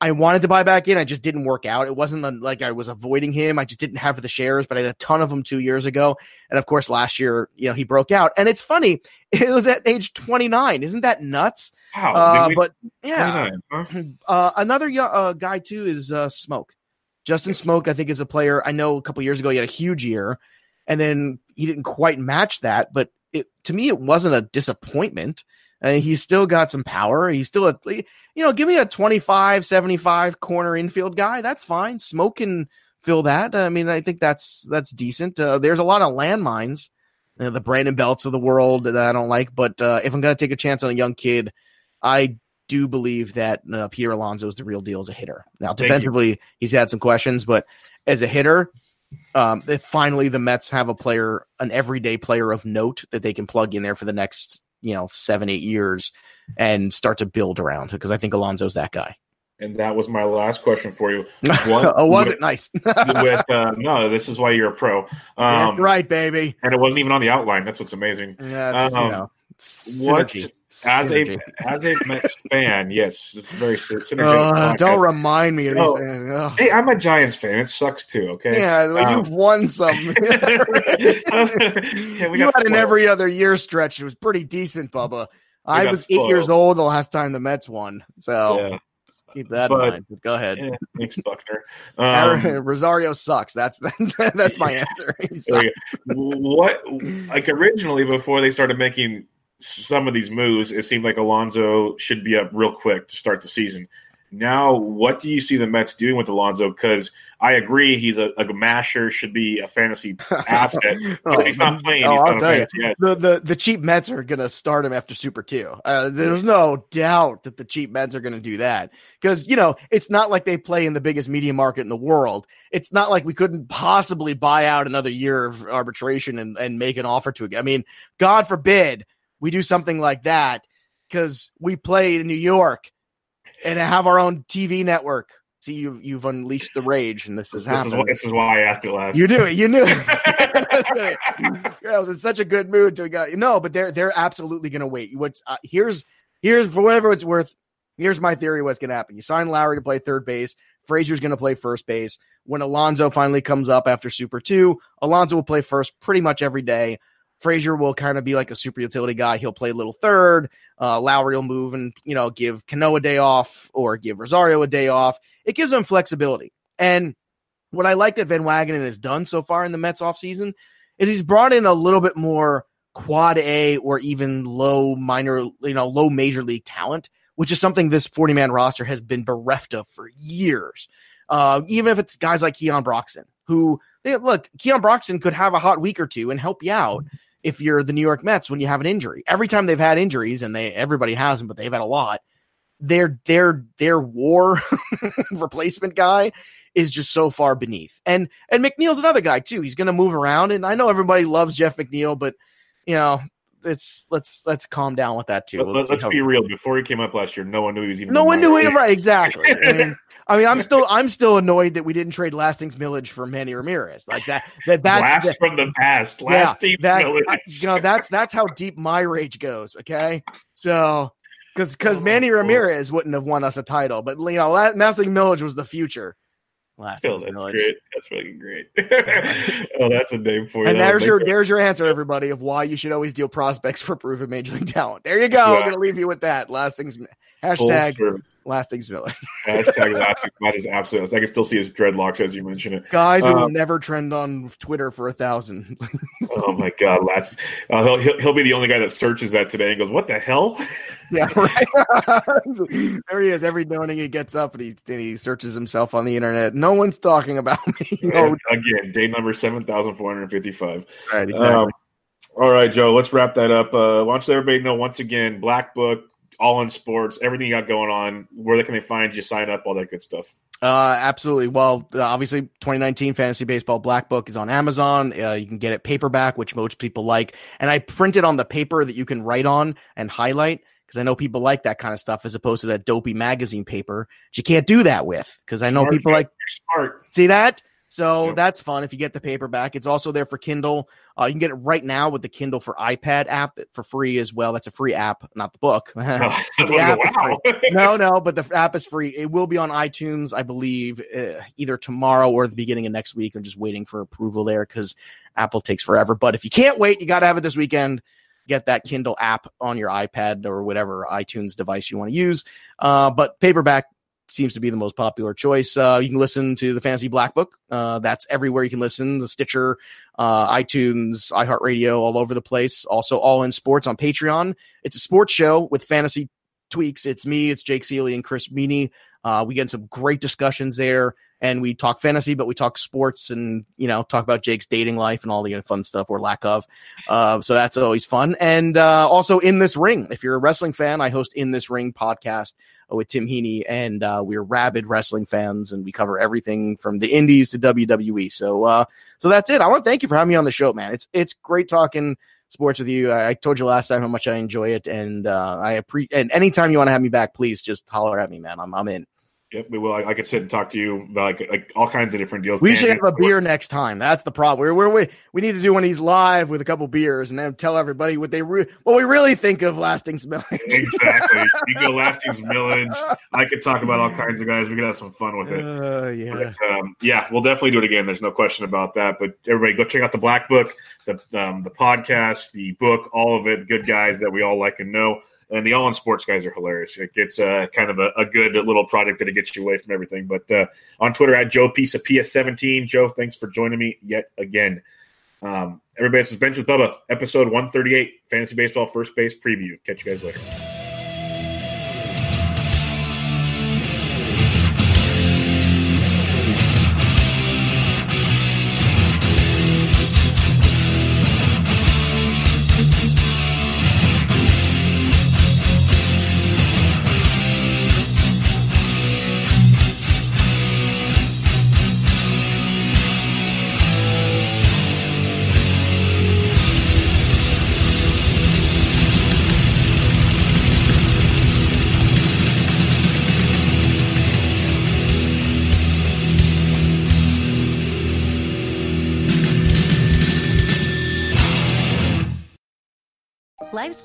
I wanted to buy back in. I just didn't work out. It wasn't like I was avoiding him. I just didn't have the shares, but I had a ton of them two years ago. And of course, last year, you know, he broke out. And it's funny. It was at age 29. Isn't that nuts? Wow. Uh, but yeah. Huh? Uh, another uh, guy too is uh, Smoak. Justin Smoak, I think, is a player. I know a couple years ago he had a huge year, and then he didn't quite match that. But it, to me, it wasn't a disappointment. Uh, he's still got some power. He's still a, you know, give me a 25, 75 corner infield guy. That's fine. Smoak can fill that. I mean, I think that's, that's decent. Uh, there's a lot of landmines, you know, the Brandon Belts of the world that I don't like, but, uh, if I'm going to take a chance on a young kid, I do believe that uh, Peter Alonso is the real deal as a hitter. Now, defensively, he's had some questions, but as a hitter, um, if finally the Mets have a player, an everyday player of note that they can plug in there for the next you know seven eight years and start to build around because I think Alonso's that guy. And that was my last question for you. One, oh, was with, it nice? with uh, no, this is why you're a pro. Um, right, baby. And it wasn't even on the outline. That's what's amazing. Yeah, um, you know, what As a as a Mets fan, yes, it's very sy- synergetic. Uh, don't remind me of these Oh. things. Hey, I'm a Giants fan. It sucks too. Okay. Yeah, well, Um, you've won some. Yeah, we you got had an every other year stretch. It was pretty decent, Bubba. I got was eight years old the last time the Mets won, so Yeah, keep that But- in mind. But go ahead. yeah, thanks, Buckner. Um, Rosario sucks. That's that's my answer. He sucks. like, what like originally before they started making some of these moves, it seemed like Alonso should be up real quick to start the season. Now, what do you see the Mets doing with Alonso? Because I agree, he's a, a masher, should be a fantasy asset. If he's not playing, Oh, he's I'll tell you. asset. the, the the cheap Mets are going to start him after Super Two. Uh, there's no doubt that the cheap Mets are going to do that because you know it's not like they play in the biggest media market in the world. It's not like we couldn't possibly buy out another year of arbitration and and make an offer to. It. I mean, God forbid we do something like that because we play in New York and have our own TV network. See, you you've unleashed the rage, and this is happening. this is why I asked it last. You knew it. You knew it. I was in such a good mood to go. No, but they're they're absolutely going to wait. What's uh, here's here's for whatever it's worth. Here's my theory. What's going to happen? You sign Lowrie to play third base. Frazier's going to play first base. When Alonso finally comes up after Super Two, Alonso will play first pretty much every day. Frazier will kind of be like a super utility guy. He'll play little third. Uh, Lowrie will move and you know give Cano a day off or give Rosario a day off. It gives them flexibility. And what I like that Van Wagenen has done so far in the Mets offseason is he's brought in a little bit more quad A or even low minor, you know, low major league talent, which is something this 40 man roster has been bereft of for years. Uh, even if it's guys like Keon Broxton, who look, Keon Broxton could have a hot week or two and help you out if you're the New York Mets when you have an injury. Every time they've had injuries, and they everybody has them, but they've had a lot. Their their their war replacement guy is just so far beneath. And and McNeil's another guy too. He's going to move around, and I know everybody loves Jeff McNeil, but you know, it's let's let's calm down with that too. Let, We'll see us be real. Before he came up last year, no one knew he was even. no one knew it right exactly. I mean, I mean, I'm still I'm still annoyed that we didn't trade Lastings Milledge for Manny Ramirez like that. That that's Blast from the past. yeah, Last team that village. I- you know that's that's how deep my rage goes. Okay, so because because Oh, Manny boy. Ramirez wouldn't have won us a title, but you know Lastings Milledge was the future. Oh, that's Milledge. great. That's fucking great. oh, that's a name for you. And there's your it- there's your answer, everybody, of why you should always deal prospects for proven major league talent. There you go. I'm gonna leave you with that. Last things hashtag Lastings Milledge. Hashtag lasting. That is absolutely. I can still see his dreadlocks as you mention it. Guys who will Um, never trend on Twitter for a thousn. Oh my god, last. Uh, he'll, he'll he'll be the only guy that searches that today and goes, "What the hell?" yeah, right. there he is. Every morning he gets up and he and he searches himself on the internet. No one's talking about me. no, Again, day number seven thousand four hundred fifty-five. right, exactly. Um, all right, Joe. Let's wrap that up. Uh, why don't you let everybody know once again, Black Book, all in sports, everything you got going on. Where can they find you? Sign up, all that good stuff. Uh, absolutely. Well, uh, obviously, 2019 Fantasy Baseball Black Book is on Amazon. Uh, you can get it paperback, which most people like. And I printed on the paper that you can write on and highlight because I know people like that kind of stuff as opposed to that dopey magazine paper. Which you can't do that with because I know Smart, people like smart. see that. So Yep. that's fun if you get the paperback. It's also there for Kindle. Uh, you can get it right now with the Kindle for iPad app for free as well. That's a free app, not the book. Oh, wow. no, no, but the app is free. It will be on iTunes, I believe, uh, either tomorrow or the beginning of next week. I'm just waiting for approval there because Apple takes forever. But if you can't wait, you got to have it this weekend. Get that Kindle app on your iPad or whatever iTunes device you want to use. Uh, but paperback seems to be the most popular choice. Uh, you can listen to the Fantasy Black Book. Uh, that's everywhere you can listen. The Stitcher, uh, iTunes, iHeartRadio, all over the place. Also, all in sports on Patreon. It's a sports show with fantasy tweaks. It's me, it's Jake Ciely, and Chris Meaney. Uh, we get some great discussions there, and we talk fantasy, but we talk sports and you know talk about Jake's dating life and all the fun stuff or lack of. Uh, so that's always fun. And uh, also in this ring, if you're a wrestling fan, I host in this ring podcast with Tim Heaney, and uh, we're rabid wrestling fans, and we cover everything from the Indies to WWE. So, uh, so that's it. I want to thank you for having me on the show, man. It's it's great talking sports with you. I, I told you last time how much I enjoy it, and uh, I appreciate. And anytime you want to have me back, please just holler at me, man. I'm I'm in. Yep, we will. I, I could sit and talk to you about like, like all kinds of different deals. We should have a beer next time. That's the problem. We're, we're, we we need to do one of these live with a couple beers and then tell everybody what they re- what we really think of Lastings Milledge. exactly. You go Lastings Milledge. I could talk about all kinds of guys. We could have some fun with it. Uh, yeah, but, um, yeah. We'll definitely do it again. There's no question about that. But everybody, go check out the Black Book, the um, the podcast, the book, all of it. Good guys that we all like and know and the all on sports guys are hilarious. It gets uh, kind of a, a, good little project that it gets you away from everything. But uh, on Twitter at Joe Piece of PS17. Joe, thanks for joining me yet again. Um, everybody, this is Benched with Bubba, episode 138, Fantasy Baseball First Base Preview. Catch you guys later.